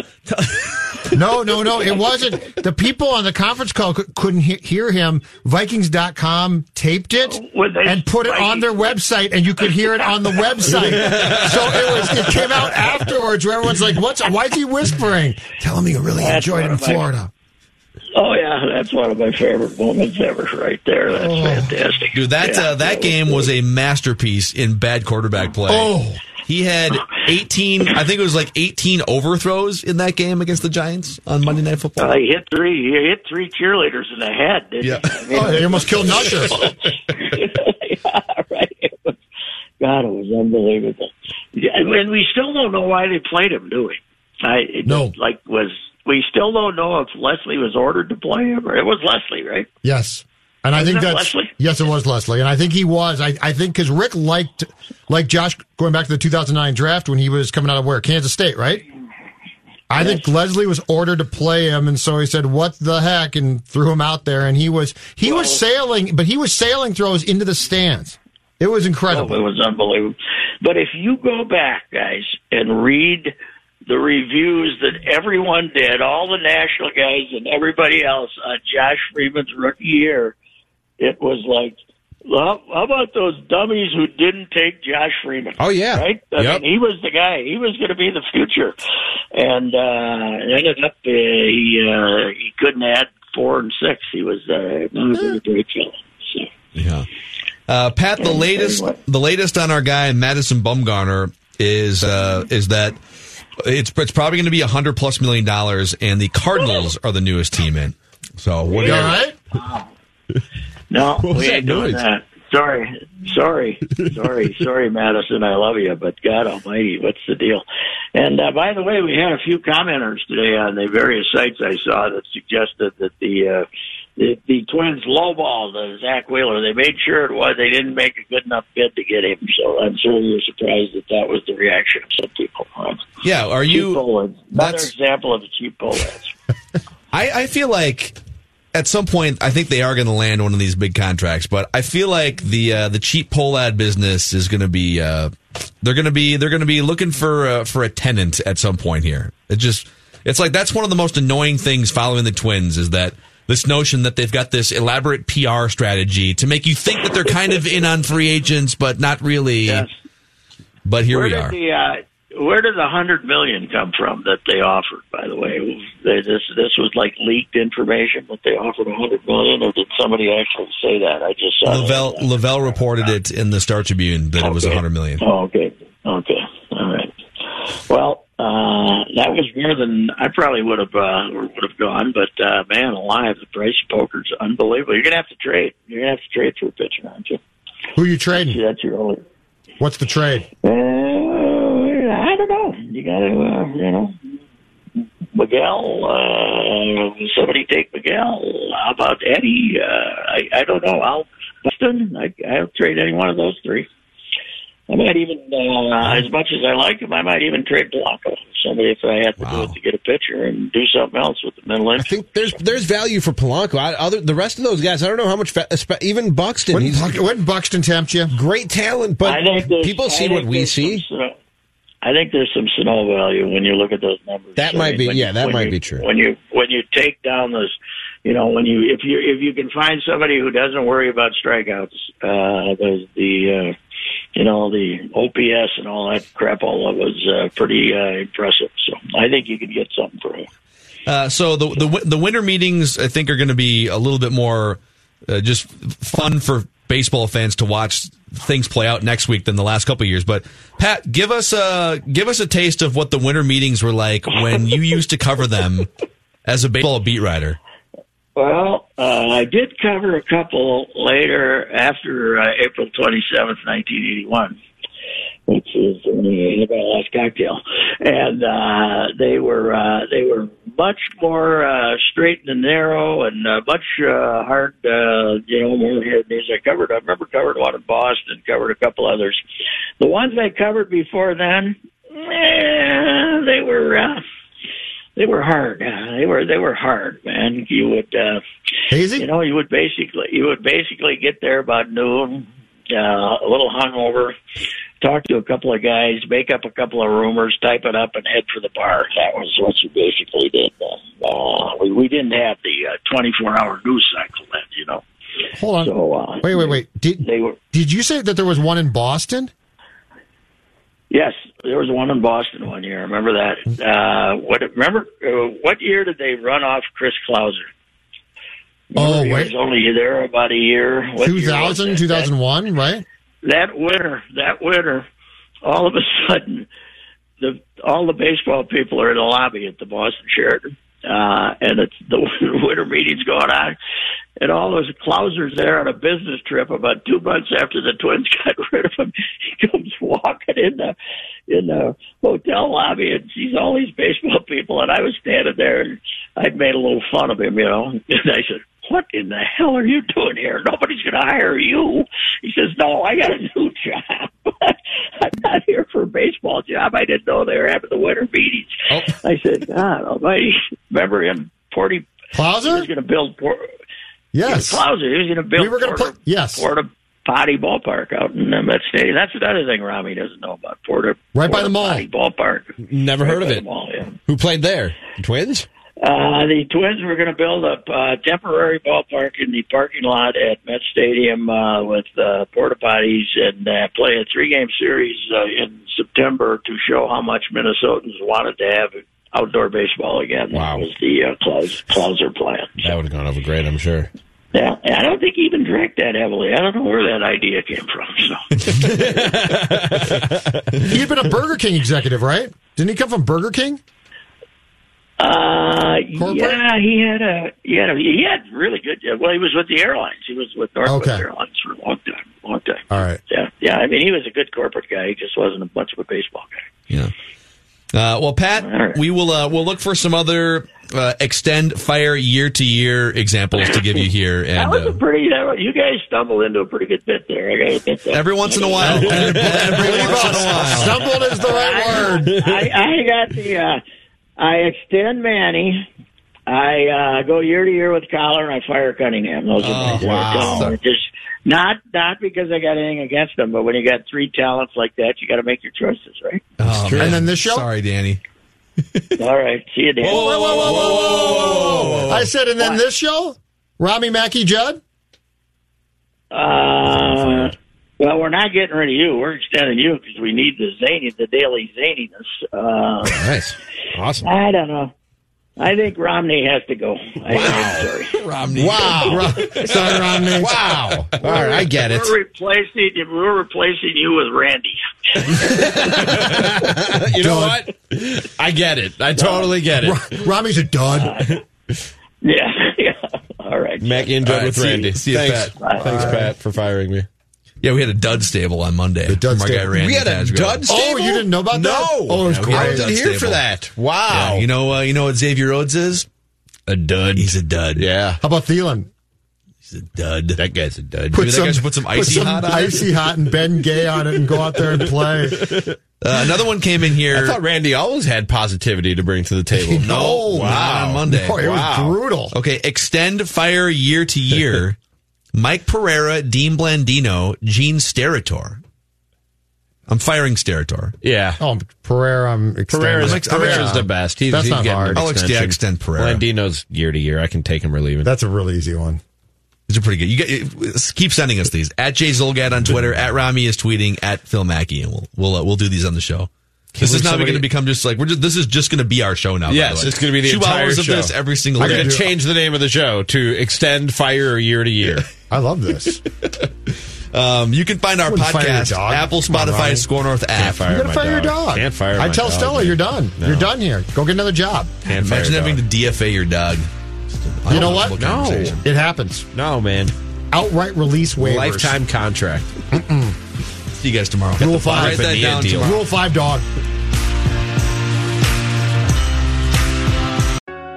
No, no, no. It wasn't. The people on the conference call cou- couldn't he- hear him. Vikings.com taped it and put it on their website, and you could hear it on the website. so it was. It came out afterwards, where everyone's like, "What's? Why is he whispering?" Tell him you really That's enjoyed it in one of Florida. Oh yeah, that's one of my favorite moments ever, right there. That's Oh. fantastic. Dude, that Yeah. uh, that game was a masterpiece in bad quarterback play. Oh. He had 18, I think it was like 18 overthrows in that game against the Giants on Monday Night Football. Uh, he hit three. He hit three cheerleaders in the head. Didn't Yeah. He? I Oh, he almost killed Nusher. yeah, right. It was, God, it was unbelievable. Yeah, and we still don't know why they played him, do we? I it No. just, like was we still don't know if Leslie was ordered to play him or it was Leslie, right? Yes. And I Wasn't think that that's Leslie? yes, it was Leslie, and I think he was. I, I think because Rick liked like Josh going back to the 2009 draft when he was coming out of where Kansas State, right? I think Leslie was ordered to play him, and so he said, "What the heck?" and threw him out there. And he was he was sailing, but he was sailing throws into the stands. It was incredible. Oh, it was unbelievable. But if you go back, guys, and read the reviews that everyone did, all the national guys and everybody else on Josh Freeman's rookie year, it was like, well, how about those dummies who didn't take Josh Freeman? Oh, yeah. right. I Yep. mean, he was the guy. He was going to be the future, and uh, ended up uh, he uh, he couldn't add four and six. He was uh, he was a great fellow. So. Yeah. Uh, Pat, the latest the latest on our guy Madison Bumgarner is uh, is that it's it's probably going to be a hundred plus million dollars, and the Cardinals are the newest team in. So what? You do all you- right? No, What was we that ain't doing noise? that. Sorry, sorry, sorry, sorry, Madison. I love you, but God Almighty, what's the deal? And uh, by the way, we had a few commenters today on the various sites I saw that suggested that the uh, the, the Twins lowballed uh, Zack Wheeler. They made sure it was. They didn't make a good enough bid to get him. So I'm sure you're surprised that that was the reaction of some people. Yeah, are you? Another example of the cheap Pohlads. I, I feel like at some point I think they are going to land one of these big contracts, but I feel like the uh, the cheap Pohlad business is going to be uh, they're going to be they're going to be looking for uh, for a tenant at some point here. It just it's like that's one of the most annoying things following the Twins is that this notion that they've got this elaborate PR strategy to make you think that they're kind of in on free agents, but not really. Yes. But here where we are. The, uh, where did the hundred million come from that they offered? By the way, this this was like leaked information that they offered a hundred million, or did somebody actually say that? I just saw. that. La Velle Lavelle reported it in the Star Tribune that it was a hundred million. Oh, okay, okay, all right. Well, uh, that was more than I probably would have uh, would have gone, but uh, man, alive, the price of poker's unbelievable. You're gonna have to trade. You're gonna have to trade for a pitcher, aren't you? Who are you trading? That's your only. What's the trade? Uh, I don't know. You got to, uh, you know, Miguel. Uh, somebody take Miguel. How about Eddie? Uh, I I don't know. I'll Buxton. I I'll trade any one of those three. I might even, uh, as much as I like him, I might even trade Polanco. Somebody if I had to do it to get a pitcher and do something else with the middle I think there's there's value for Polanco. I, other the rest of those guys, I don't know how much. Fa- espe- even Buxton, Wouldn't, he's Buck- wouldn't Buxton tempt you? great talent, but I think people see what we see. some Sano- I think there's some Sano value when you look at those numbers. That I might mean, be- yeah, you- that might you- be true. When you when you take down those, you know, when you if you if you can find somebody who doesn't worry about strikeouts, uh, the the uh, you know the OPS and all that crap, all that was uh, pretty uh, impressive. So I think you could get something for him. Uh, so the, the the winter meetings, I think, are going to be a little bit more uh, just fun for baseball fans to watch things play out next week than the last couple years. But Pat, give us a give us a taste of what the winter meetings were like when you used to cover them as a baseball beat writer. Well, uh, I did cover a couple later after uh, April 27th, 1981, which is only about last cocktail. And, uh, they were, uh, they were much more, uh, straight and narrow and, uh, much, uh, hard, uh, you know, more hard news I covered. I remember covered one in Boston, covered a couple others. The ones I covered before then, eh, they were, uh, they were hard. They were they were hard, man. You would uh, hazy. You know, you would basically you would basically get there about noon, uh, a little hungover, talk to a couple of guys, make up a couple of rumors, type it up, and head for the bar. That was what you basically did. Uh, uh, we we didn't have the uh, twenty four hour news cycle then, you know. Hold on. So, uh, wait, wait, wait. Did they were? Did you say that there was one in Boston? Yes, there was one in Boston one year. I remember that. Uh, what? Remember uh, what year did they run off Chris Clouser? Oh, wait. He was only there about a year. What year was 2000, that? right? that winter, that winter, all of a sudden, the all the baseball people are in the lobby at the Boston Sheraton, uh, and it's the winter meeting's going on, and all those Clousers there on a business trip about two months after the Twins got rid of him. He comes walking in the in the hotel lobby and sees all these baseball people, and I was standing there, and I'd made a little fun of him, you know, and I said. What in the hell are you doing here? Nobody's going to hire you. He says, No, I got a new job. I'm not here for a baseball job. I didn't know they were having the winter meetings. Oh. I said, God almighty. Remember him, Porty? Clouser? He was going to build Port. Yes. Clouser. He was going to build We were gonna Porter, play- yes. Porta Potty Ballpark out in that stadium. That's another thing Rami doesn't know about Porter. Right by the mall. Potty Ballpark. Never Right heard of it. mall, yeah. Who played there? The Twins? Uh, the Twins were going to build a uh, temporary ballpark in the parking lot at Met Stadium uh, with uh, porta potties and uh, play a three-game series uh, in September to show how much Minnesotans wanted to have outdoor baseball again. Wow. That was the uh, Klaus, Clouser plan. That would have gone over great, I'm sure. Yeah, I don't think he even drank that heavily. I don't know where that idea came from. So. he had been a Burger King executive, right? Didn't he come from Burger King? Uh, yeah, he had a he had a he had really good. Well, he was with the airlines. He was with Northwest Okay. Airlines for a long time. Long time. All right. Yeah, yeah. I mean, he was a good corporate guy. He just wasn't a much of a baseball guy. Yeah. Uh, well, Pat, we will uh, we'll look for some other uh, extend fire year to year examples to give you here, that and was a uh, pretty. That, was- you guys stumbled into a pretty good bit there. I got to admit that. every once in a while, every once in a while, Stumbled is the right word. I, I got the. I extend Manny. I uh, go year to year with Coller, and I fire Cunningham. Those are my Oh, wow. no, just not not because I got anything against them, but when you got three talents like that, you got to make your choices, right? Oh, And then this show? Sorry, Danny. All right, see you, Dan. Whoa, whoa, whoa, whoa, whoa, whoa, whoa. I said, and then this show? Rami Mackey Judd? Uh, well, we're not getting rid of you. We're extending you because we need the zany, the daily zaniness. Uh, Nice. Awesome. I don't know. I think Romney has to go. I, I'm sorry. Romney. Wow. Sorry, Romney. Wow. All right, I get it. We're replacing we're replacing you with Randy. you know what? I get it. I totally get it. Romney's a dud. Yeah, yeah. All right. Mackey and Judd All right, with see- Randy. see you, Thanks, Pat. Thanks, Pat, for firing me. Yeah, we had a dud stable on Monday. The dud from guy stable. We had a dud stable. Oh, you didn't know about that? No. Oh, it was Yeah, we had I a great. dud wasn't here for that. Wow. Yeah, you know, uh, you know what Xavier Rhodes is? a dud. He's a dud. Yeah. How about Thielen? He's a dud. That guy's a dud. Put Maybe that guy put some icy hot on it. icy hot and Ben Gay on it and go out there and play. Uh, another one came in here. I thought Randy always had positivity to bring to the table. no, wow. not on Monday. Boy, it Wow. was brutal. Okay, extend fire year to year. Mike Pereira, Dean Blandino, Gene Steratore. I'm firing Steratore. Yeah. Oh, Pereira, I'm extending. Pereira's, I'm ex- I'm Pereira's the best. He's, That's he's not hard. an I'll ex- yeah, extend Pereira. Blandino's year to year. I can take him or leave him. That's a really easy one. These are pretty good. You get, keep sending us these at Jay Zulgad on Twitter. At Rami is tweeting at Phil Mackey, and we'll we'll uh, we'll do these on the show. This is not somebody- going to become just like we're just. This is just going to be our show now. by Yes, the way. it's going to be the two entire hours of show. this every single We're day. going to change the name of the show to Extend Fire year to year. I love this. Um, you can find our Wouldn't fire your podcast. Apple, Spotify, Ronnie. SKOR North app. Can't fire You gotta my fire your dog. dog. Can't fire I tell dog, Stella man. you're done. No. You're done here. Go get another job. Can't Imagine a having dog. to DFA your dog. You know what? No. It happens. No, man. Outright release waivers. Lifetime contract. See you guys tomorrow. Rule five. Write that down tomorrow. Rule five, dog.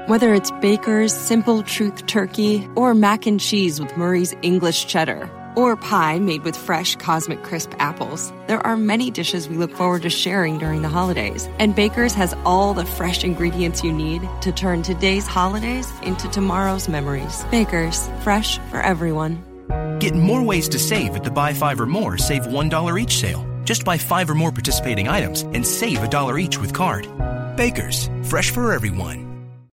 Whether it's Baker's Simple Truth Turkey or mac and cheese with Murray's English Cheddar or pie made with fresh Cosmic Crisp apples, there are many dishes we look forward to sharing during the holidays. And Baker's has all the fresh ingredients you need to turn today's holidays into tomorrow's memories. Baker's, fresh for everyone. Get more ways to save at the Buy Five or More Save $1 each sale. Just buy five or more participating items and save a dollar each with card. Baker's, fresh for everyone.